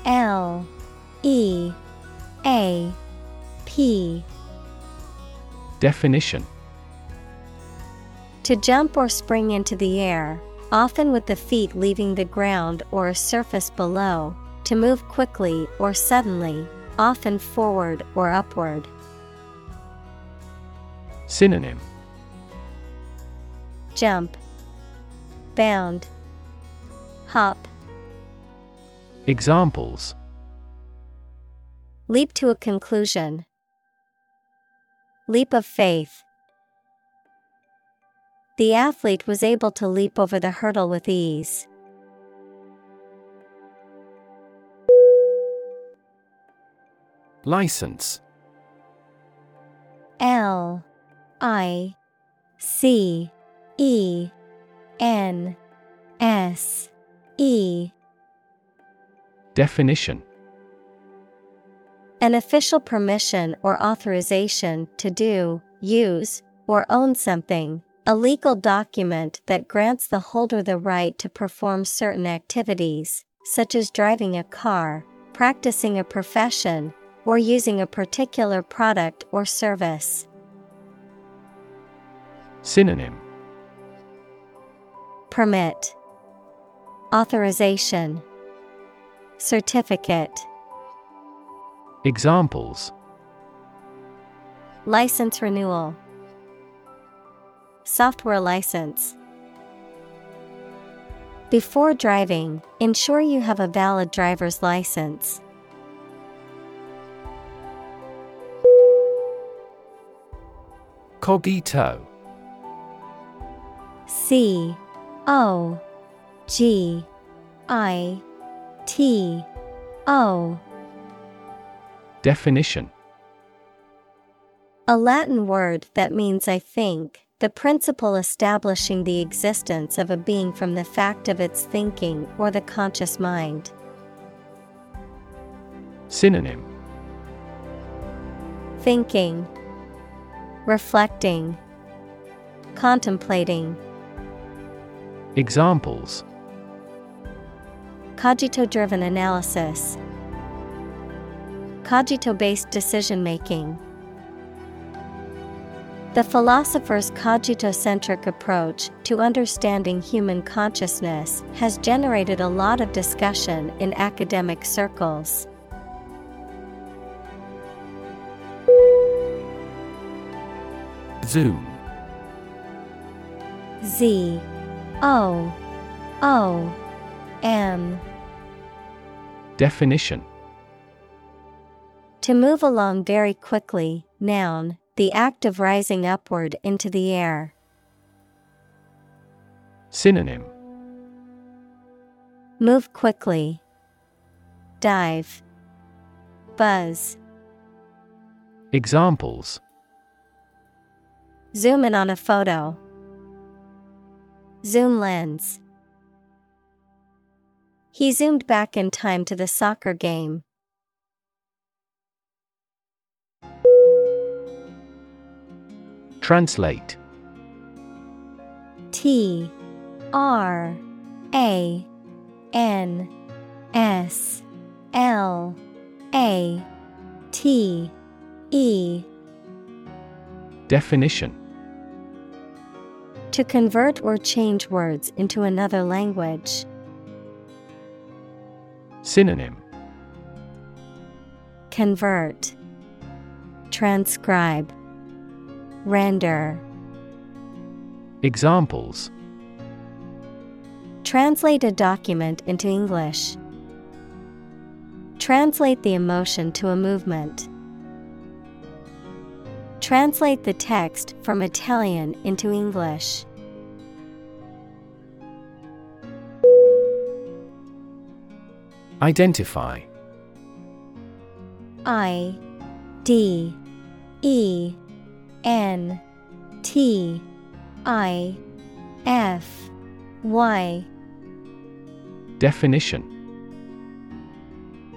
L. E. A. P. Definition. To jump or spring into the air, often with the feet leaving the ground or a surface below, to move quickly or suddenly, often forward or upward. Synonym Jump, Bound, Hop. Examples Leap to a conclusion. Leap of faith. The athlete was able to leap over the hurdle with ease. License. L I C E N S E. Definition. An official permission or authorization to do, use, or own something, a legal document that grants the holder the right to perform certain activities, such as driving a car, practicing a profession, or using a particular product or service. Synonym. Permit. Authorization. Certificate. Examples. License renewal. Software license. Before driving, ensure you have a valid driver's license. Cogito. C O G I T O. Definition. A Latin word that means I think, the principle establishing the existence of a being from the fact of its thinking or the conscious mind. Synonym. Thinking, Reflecting, Contemplating. Examples Cogito driven analysis, Cogito based decision making. The philosopher's cogito-centric approach to understanding human consciousness has generated a lot of discussion in academic circles. Zoom Z O O M Definition To move along very quickly, noun, the act of rising upward into the air. Synonym Move quickly. Dive. Buzz. Examples Zoom in on a photo. Zoom lens. He zoomed back in time to the soccer game. Translate T R A N S L A T E Definition To convert or change words into another language. Synonym Convert Transcribe Render Examples Translate a document into English. Translate the emotion to a movement. Translate the text from Italian into English. Identify. I D E N T I F Y. Definition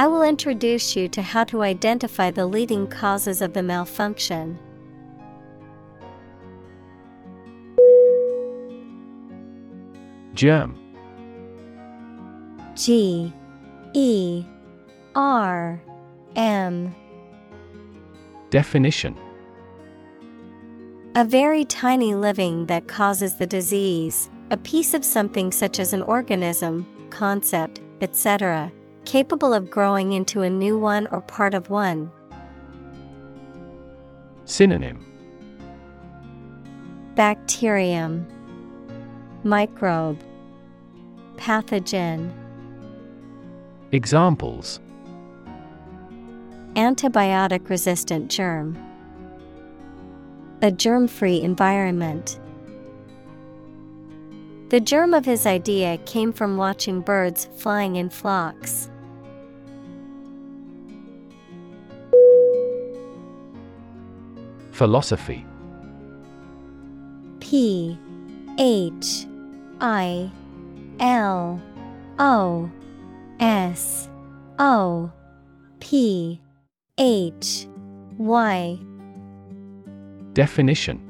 I will introduce you to how to identify the leading causes of the malfunction. Germ G E R M Definition A very tiny living that causes the disease, a piece of something such as an organism, concept, etc., capable of growing into a new one or part of one. Synonym Bacterium, Microbe, Pathogen, Examples antibiotic resistant germ. A germ free environment. The germ of his idea came from watching birds flying in flocks. Philosophy. P H I L O S O P H Y. Definition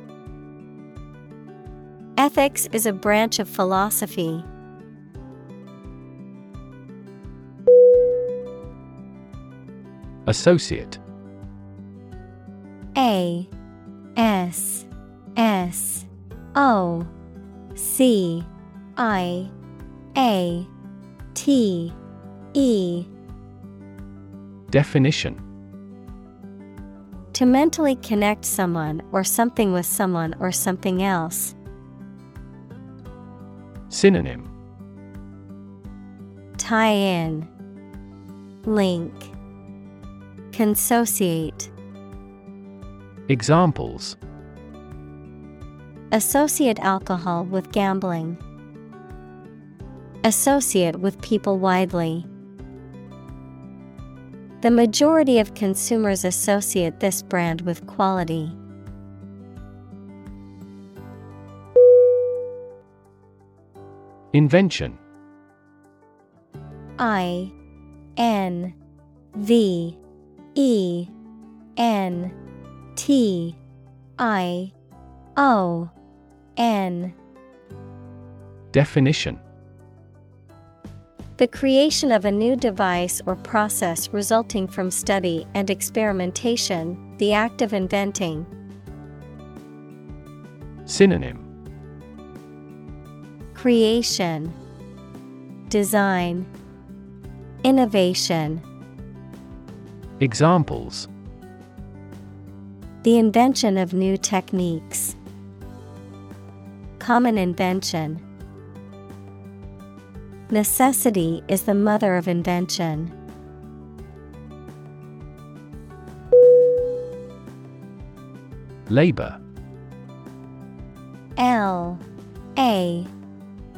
Ethics is a branch of philosophy. Associate A S S O C I A T E Definition To mentally connect someone or something with someone or something else. Synonym Tie in, Link, Consociate. Examples Associate alcohol with gambling. Associate with people widely. The majority of consumers associate this brand with quality. Invention. I N V E N T I O N. Definition. The creation of a new device or process resulting from study and experimentation, the act of inventing. Synonym Creation, Design, Innovation. Examples The invention of new techniques. Common invention. Necessity is the mother of invention. Labor L A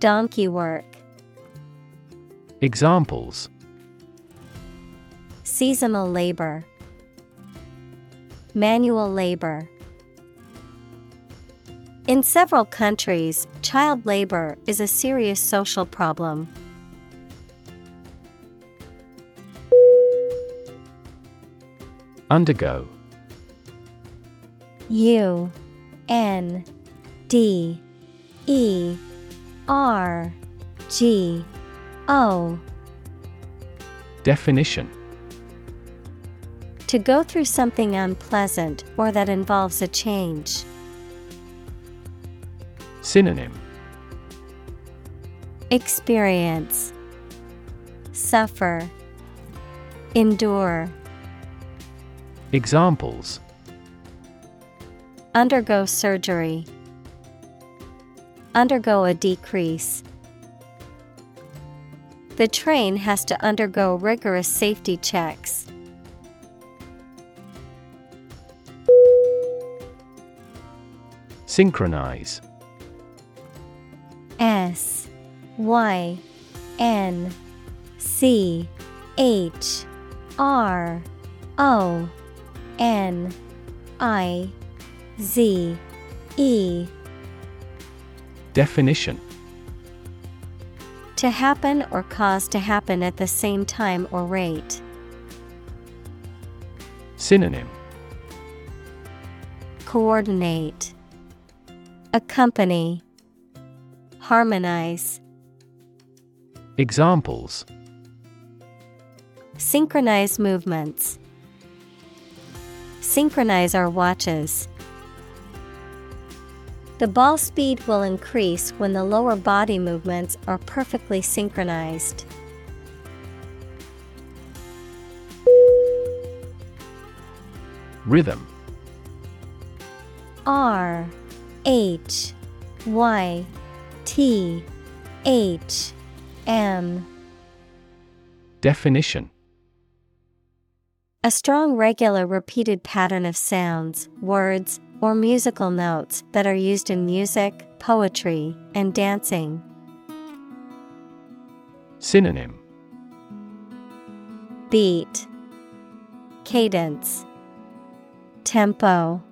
Donkey work, Examples. Seasonal labor, Manual labor. In several countries, child labor is a serious social problem. Undergo. U N D E R G O. Definition. To go through something unpleasant or that involves a change. Synonym. Experience. Suffer. Endure. Examples. Undergo surgery. Undergo a decrease. The train has to undergo rigorous safety checks. Synchronize S Y N C H R O N I Z E Definition To happen or cause to happen at the same time or rate. Synonym Coordinate, Accompany, Harmonize. Examples Synchronize movements. Synchronize our watches. The ball speed will increase when the lower body movements are perfectly synchronized. Rhythm. R H Y T H M. Definition. A strong, regular, repeated pattern of sounds, words, or musical notes that are used in music, poetry, and dancing. Synonym Beat, Cadence, Tempo.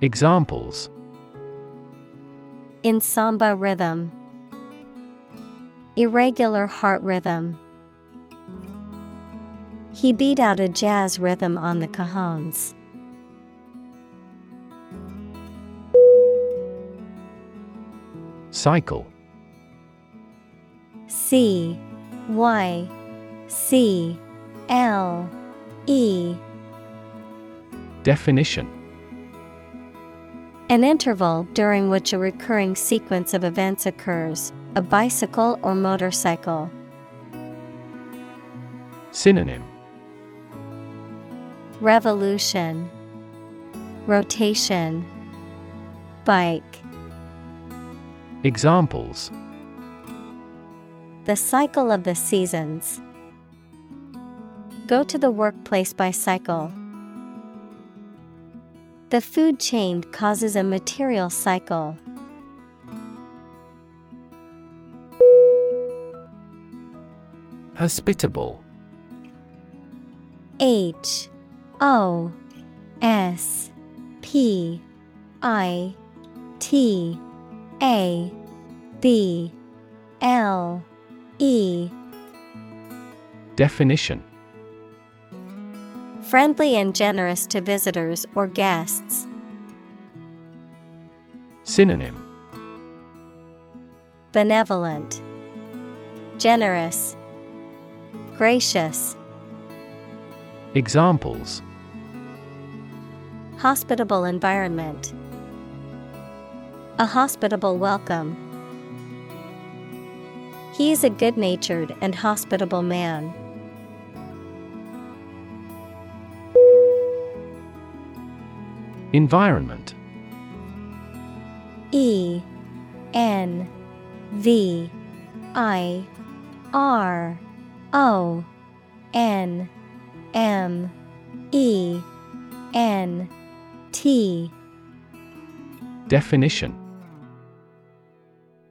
Examples In samba rhythm, Irregular heart rhythm. He beat out a jazz rhythm on the cajones. Cycle. C Y C L E. Definition. An interval during which a recurring sequence of events occurs, a bicycle or motorcycle. Synonym. Revolution, Rotation, Bike. Examples The cycle of the seasons. Go to the workplace by cycle. The food chain causes a material cycle. Hospitable H O S P I T A B L E Definition Friendly and generous to visitors or guests. Synonym Benevolent, Generous, Gracious. Examples Hospitable environment. A hospitable welcome. He is a good natured and hospitable man. Environment E N V I R O N M E N T Definition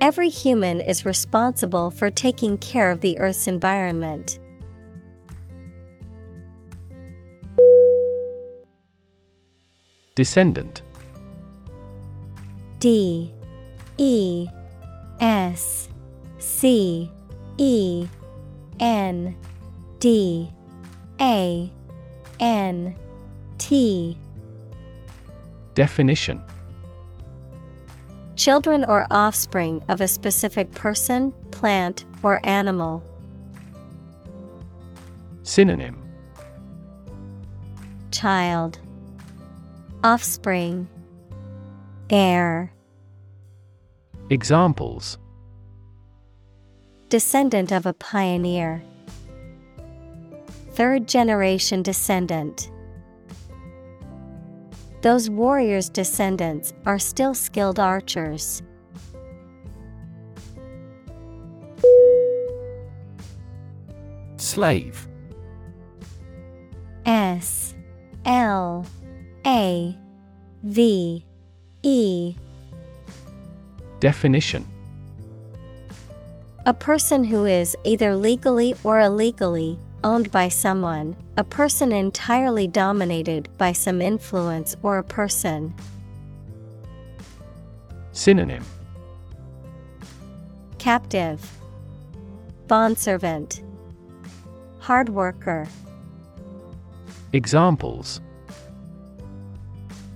Every human is responsible for taking care of the Earth's environment. Descendant. D E S C E N D A N T. Definition Children or offspring of a specific person, plant, or animal. Synonym Child Offspring Heir Examples Descendant of a pioneer. Third generation descendant. Those warriors' descendants are still skilled archers. Slave. S L A V E. Definition. A person who is either legally or illegally owned by someone, a person entirely dominated by some influence or a person. Synonym. Captive. Bondservant. Hard worker. Examples.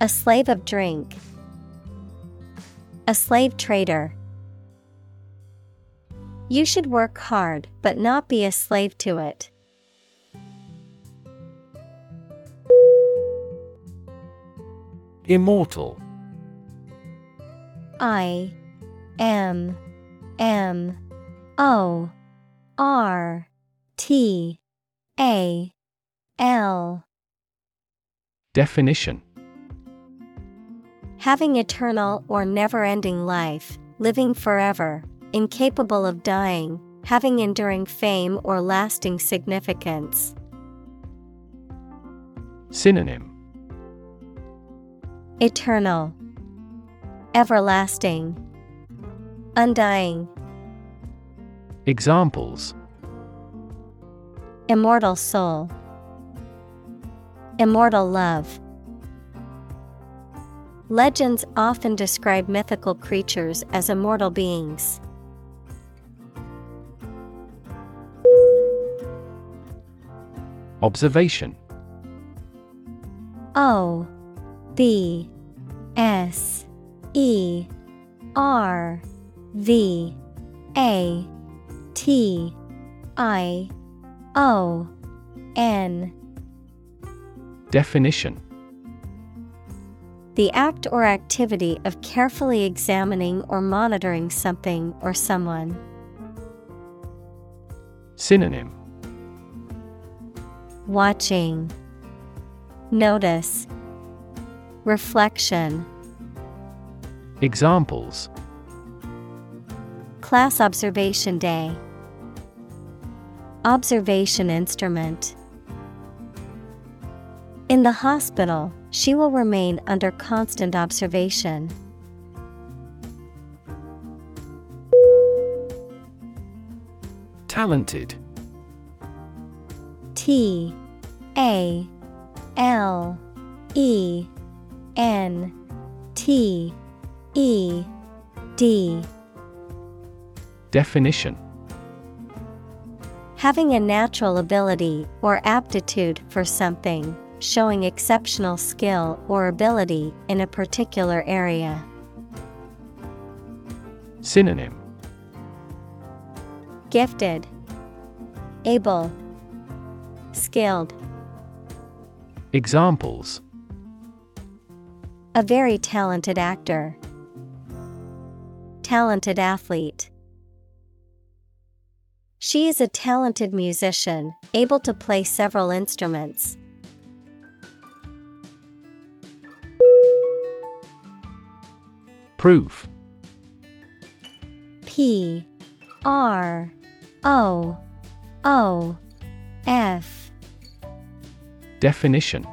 A slave of drink. A slave trader. You should work hard but not be a slave to it. Immortal. I M M O R T A L. Definition. Having eternal or never ending life, living forever, incapable of dying, having enduring fame or lasting significance. Synonym Eternal, Everlasting, Undying, Examples Immortal soul, Immortal love. Legends often describe mythical creatures as immortal beings. Observation O B S E R V A T I O N. Definition. The act or activity of carefully examining or monitoring something or someone. Synonym. Watching, Notice, Reflection, Examples. Class Observation Day, Observation Instrument. In the hospital, she will remain under constant observation. Talented. T A L E N T E D. Definition. Having a natural ability or aptitude for something, showing exceptional skill or ability in a particular area. Synonym. Gifted, Able, Skilled. Examples A very talented actor. Talented athlete. She is a talented musician, able to play several instruments. Proof. P. R. O. O. F. Definition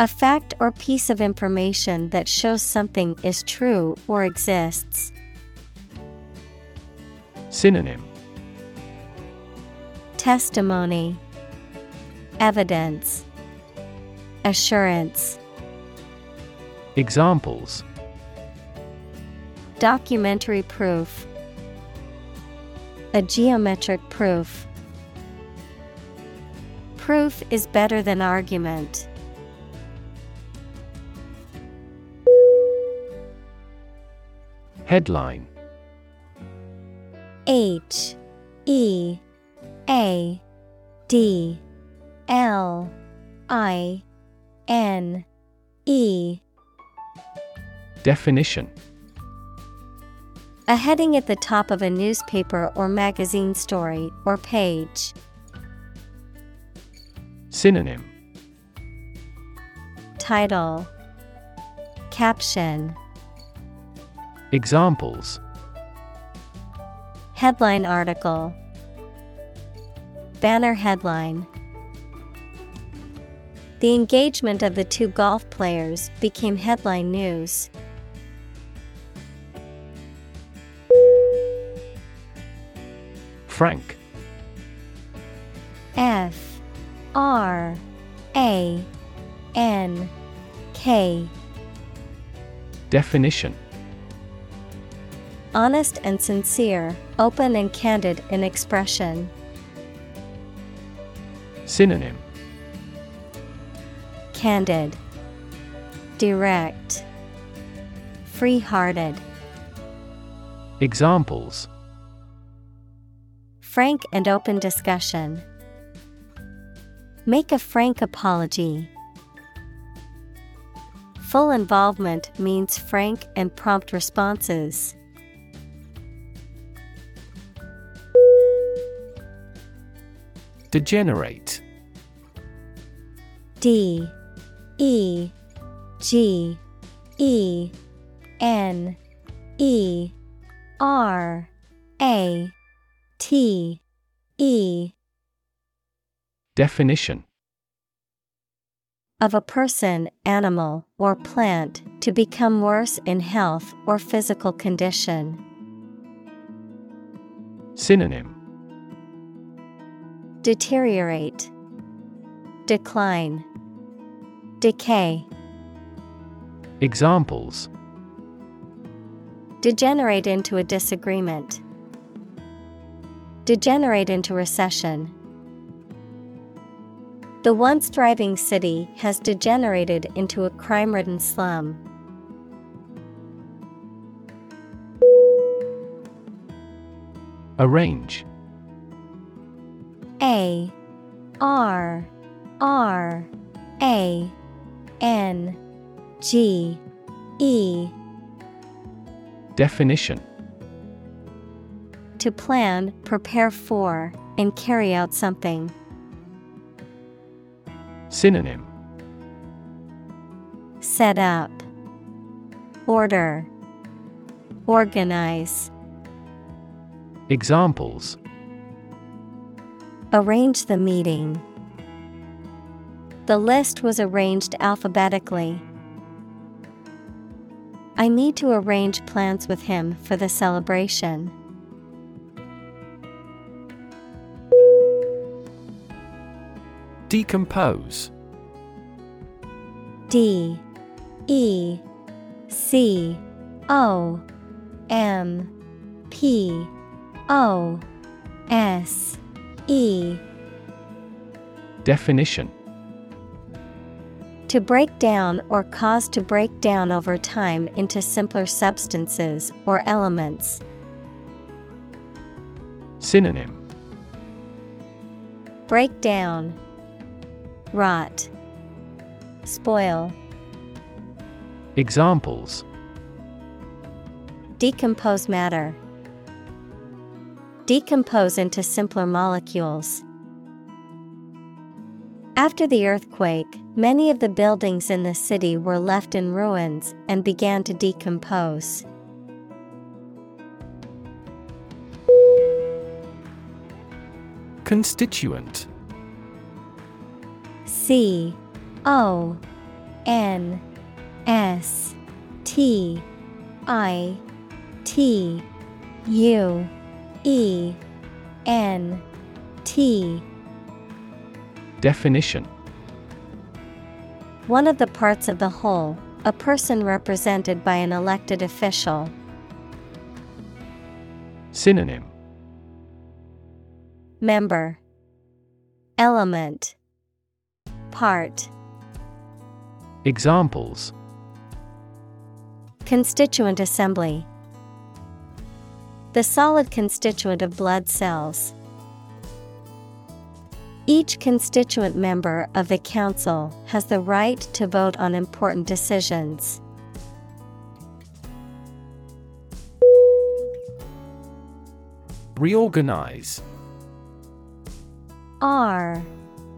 A fact or piece of information that shows something is true or exists. Synonym Testimony, Evidence, Assurance, Examples Documentary proof, A geometric proof. Proof is better than argument. Headline. H E A D L I N E. Definition. A heading at the top of a newspaper or magazine story or page. Synonym. Title. Caption Examples. Headline article. Banner headline. The engagement of the two golf players became headline news. Frank. F. R. A. N. K. Definition Honest and sincere, open and candid in expression. Synonym Candid, Direct, Free hearted. Examples Frank and open discussion. Make a frank apology. Full involvement means frank and prompt responses. Degenerate D E G E N E R A T E Definition of a person, animal, or plant to become worse in health or physical condition. Synonym Deteriorate, Decline, Decay, Examples Degenerate into a disagreement, Degenerate into recession. The once thriving city has degenerated into a crime ridden slum. Arrange A R R A N G E. Definition. To plan, prepare for, and carry out something. Synonym. Set up, Order, Organize, Examples Arrange the meeting. The list was arranged alphabetically. I need to arrange plans with him for the celebration. Decompose D E C O M P O S E. Definition. To break down or cause to break down over time into simpler substances or elements. Synonym. Break down, Rot, Spoil, Examples. Decompose matter. Decompose into simpler molecules. After the earthquake, many of the buildings in the city were left in ruins and began to decompose. Constituent C O N S T I T U E N T. Definition. One of the parts of the whole, a person represented by an elected official. Synonym. Member. Element. Part. Examples. Constituent assembly The solid constituent of blood cells. Each constituent member of the council has the right to vote on important decisions. Reorganize. R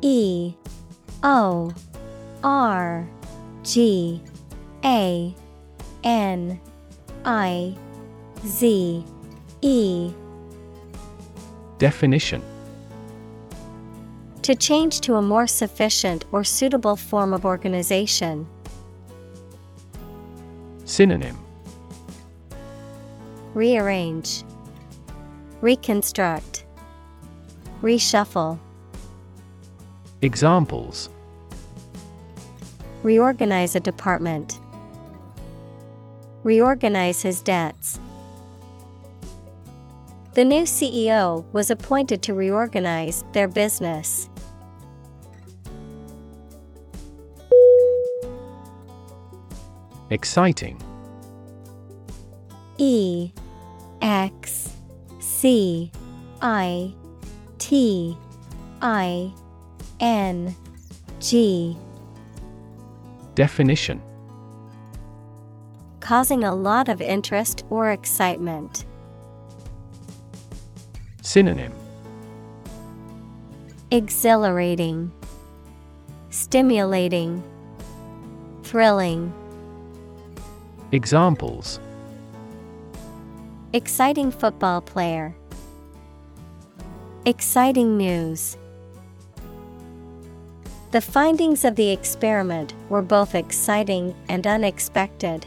E O R G A N I Z E Definition To change to a more sufficient or suitable form of organization. Synonym Rearrange, Reconstruct, Reshuffle. Examples Reorganize a department. Reorganize his debts. The new CEO was appointed to reorganize their business. Exciting E X C I T I N G Definition Causing a lot of interest or excitement. Synonym Exhilarating, Stimulating, Thrilling. Examples Exciting football player. Exciting news. The findings of the experiment were both exciting and unexpected.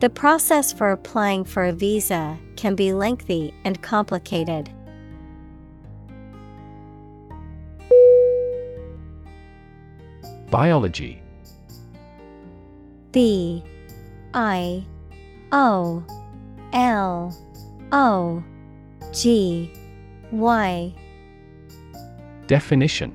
The process for applying for a visa can be lengthy and complicated. Biology. B I O L O G Y. Definition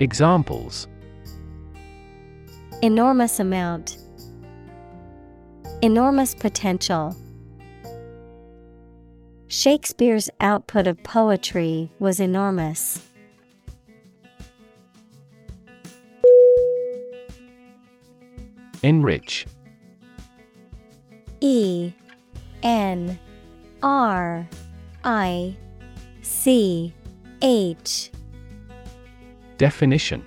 Examples Enormous amount, Enormous potential. Shakespeare's output of poetry was enormous. Enrich E N R I C H Definition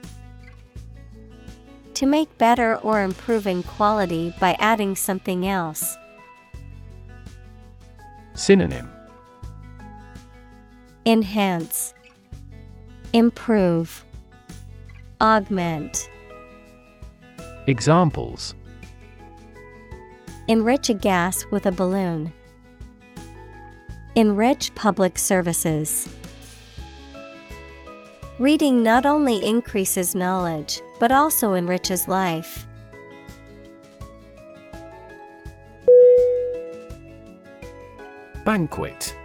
To make better or improve in quality by adding something else. Synonym Enhance, Improve, Augment. Examples Enrich a gas with a balloon. Enrich public services. Reading not only increases knowledge, but also enriches life. Banquet.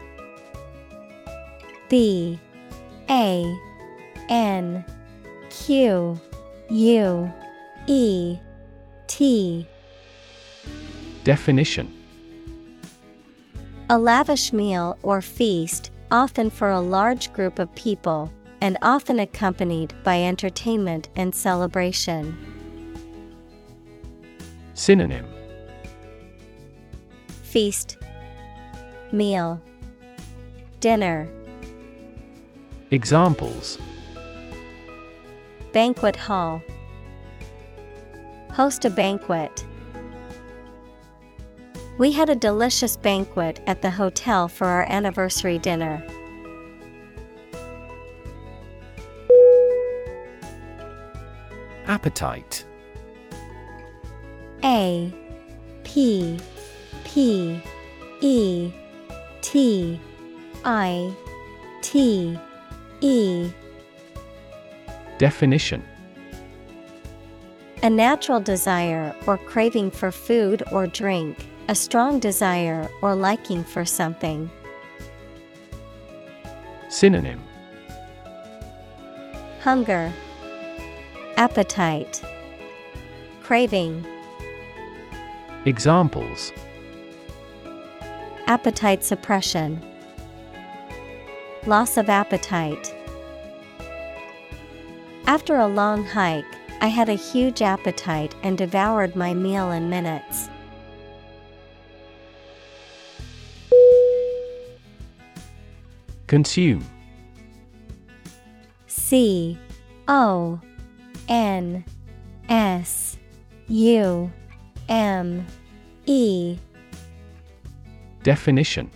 B A N Q U E T. Definition. A lavish meal or feast, often for a large group of people, and often accompanied by entertainment and celebration. Synonym Feast, Meal, Dinner, Examples Banquet Hall. Host a banquet. We had a delicious banquet at the hotel for our anniversary dinner. Appetite. A P P E T I T E. Definition. A natural desire or craving for food or drink, a strong desire or liking for something. Synonym. Hunger, Appetite, Craving, Examples. Appetite suppression, Loss of appetite. After a long hike, I had a huge appetite and devoured my meal in minutes. Consume. C O N S U M E. Definition.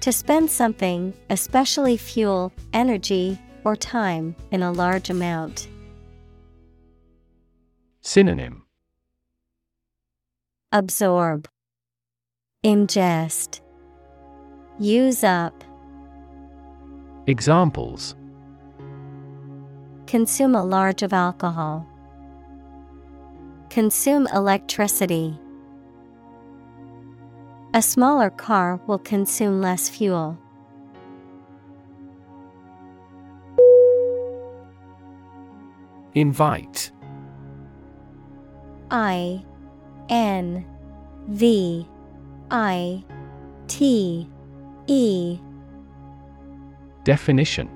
To spend something, especially fuel, energy, or time, in a large amount. Synonym. Absorb, Ingest, Use up, Examples Consume a large of alcohol. Consume electricity. A smaller car will consume less fuel. Invite I N V I T E Definition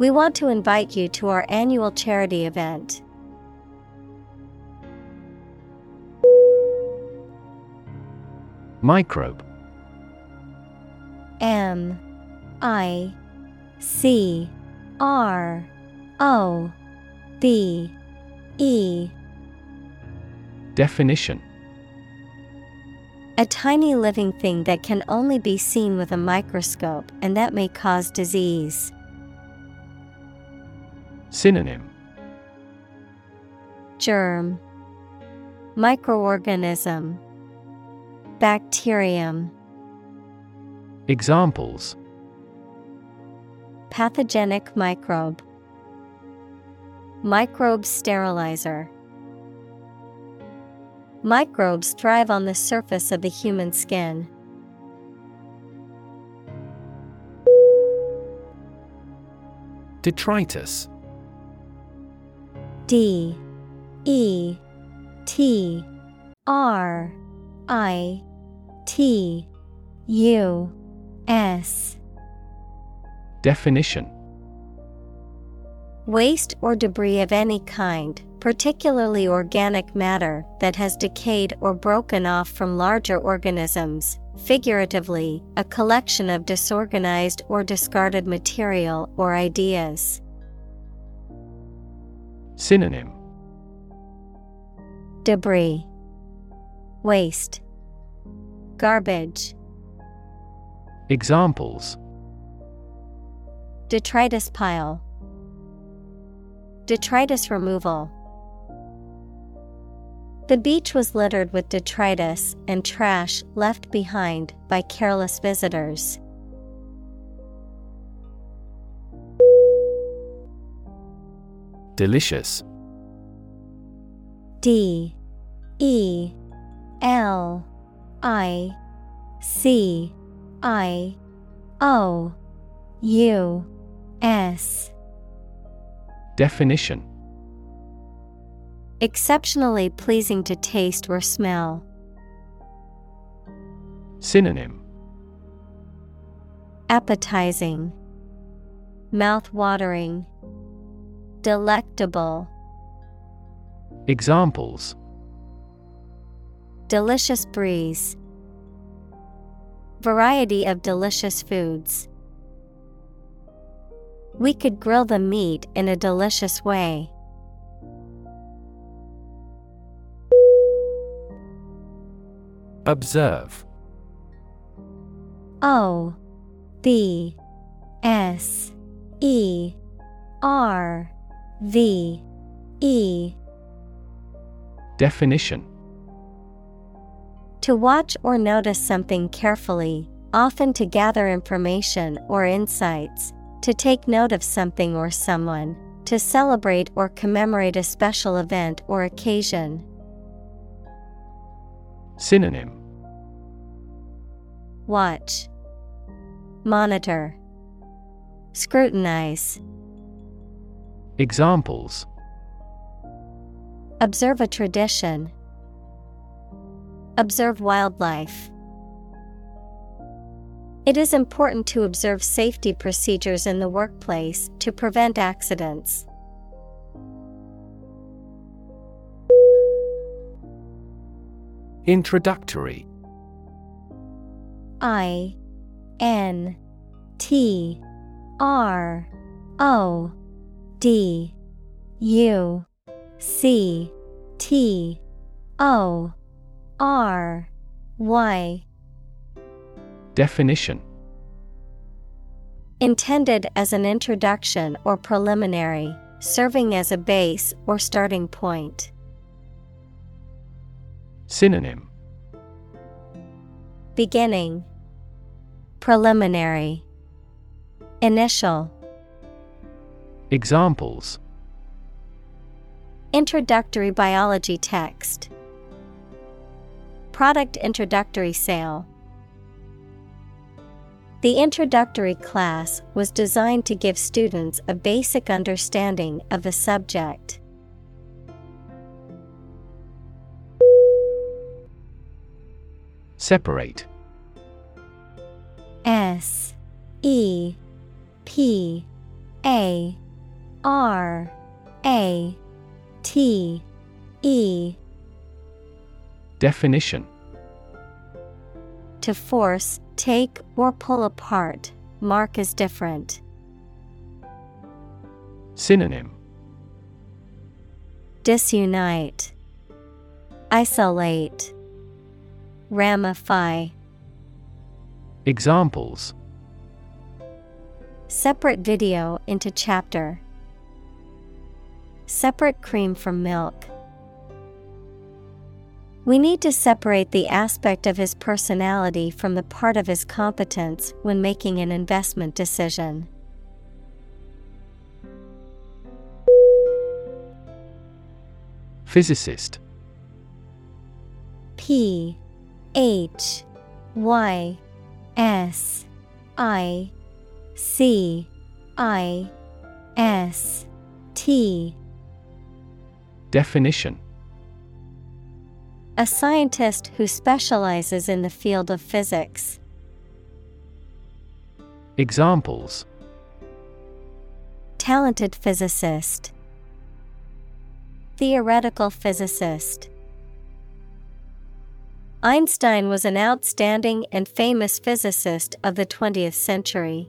We want to invite you to our annual charity event. Microbe M I C R O B E Definition A tiny living thing that can only be seen with a microscope and that may cause disease. Synonym. Germ. Microorganism. Bacterium. Examples. Pathogenic microbe. Microbe sterilizer. Microbes thrive on the surface of the human skin. Detritus D E T R I T U S Definition Waste or debris of any kind, particularly organic matter that has decayed or broken off from larger organisms, figuratively, a collection of disorganized or discarded material or ideas. Synonym Debris, Waste, Garbage. Examples Detritus pile, Detritus removal. The beach was littered with detritus and trash left behind by careless visitors. Delicious. D E L I C I O U S. Definition. Exceptionally pleasing to taste or smell. Synonym. Appetizing, Mouth-watering, Delectable. Examples Delicious breeze. Variety of delicious foods. We could grill the meat in a delicious way. Observe O B S E R V E. Definition. To watch or notice something carefully, often to gather information or insights, to take note of something or someone, to celebrate or commemorate a special event or occasion. Synonym. Watch, Monitor, Scrutinize. Examples Observe a tradition. Observe wildlife. It is important to observe safety procedures in the workplace to prevent accidents. Introductory I N T R O D U C T O R Y. Definition. Intended as an introduction or preliminary, serving as a base or starting point. Synonym. Beginning. Preliminary. Initial Examples. Introductory biology text. Product introductory sale. The introductory class was designed to give students a basic understanding of the subject. Separate. S E P A R A T E. Definition. To force, take, or pull apart, mark as different. Synonym. Disunite, Isolate, Ramify. Examples. Separate video into chapter. Separate cream from milk. We need to separate the aspect of his personality from the part of his competence when making an investment decision. Physicist P H Y S I C I S T Definition A scientist who specializes in the field of physics. Examples Talented physicist. Theoretical physicist. Einstein was an outstanding and famous physicist of the 20th century.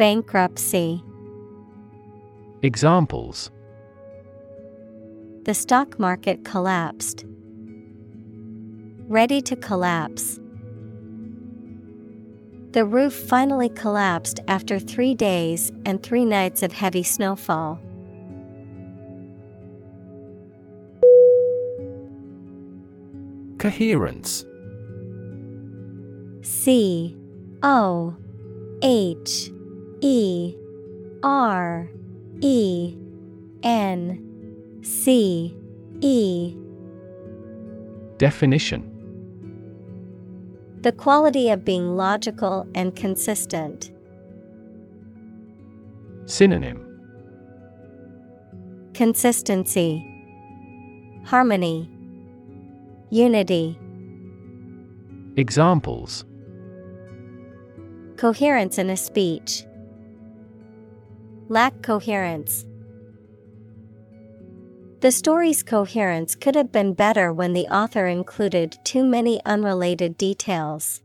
Bankruptcy. Examples The stock market collapsed. Ready to collapse. The roof finally collapsed after three days and three nights of heavy snowfall. Coherence C O H E R E N C E. Definition. The quality of being logical and consistent. Synonym. Consistency, Harmony, Unity, Examples. Coherence in a speech. Lack coherence. The story's coherence could have been better when the author included too many unrelated details.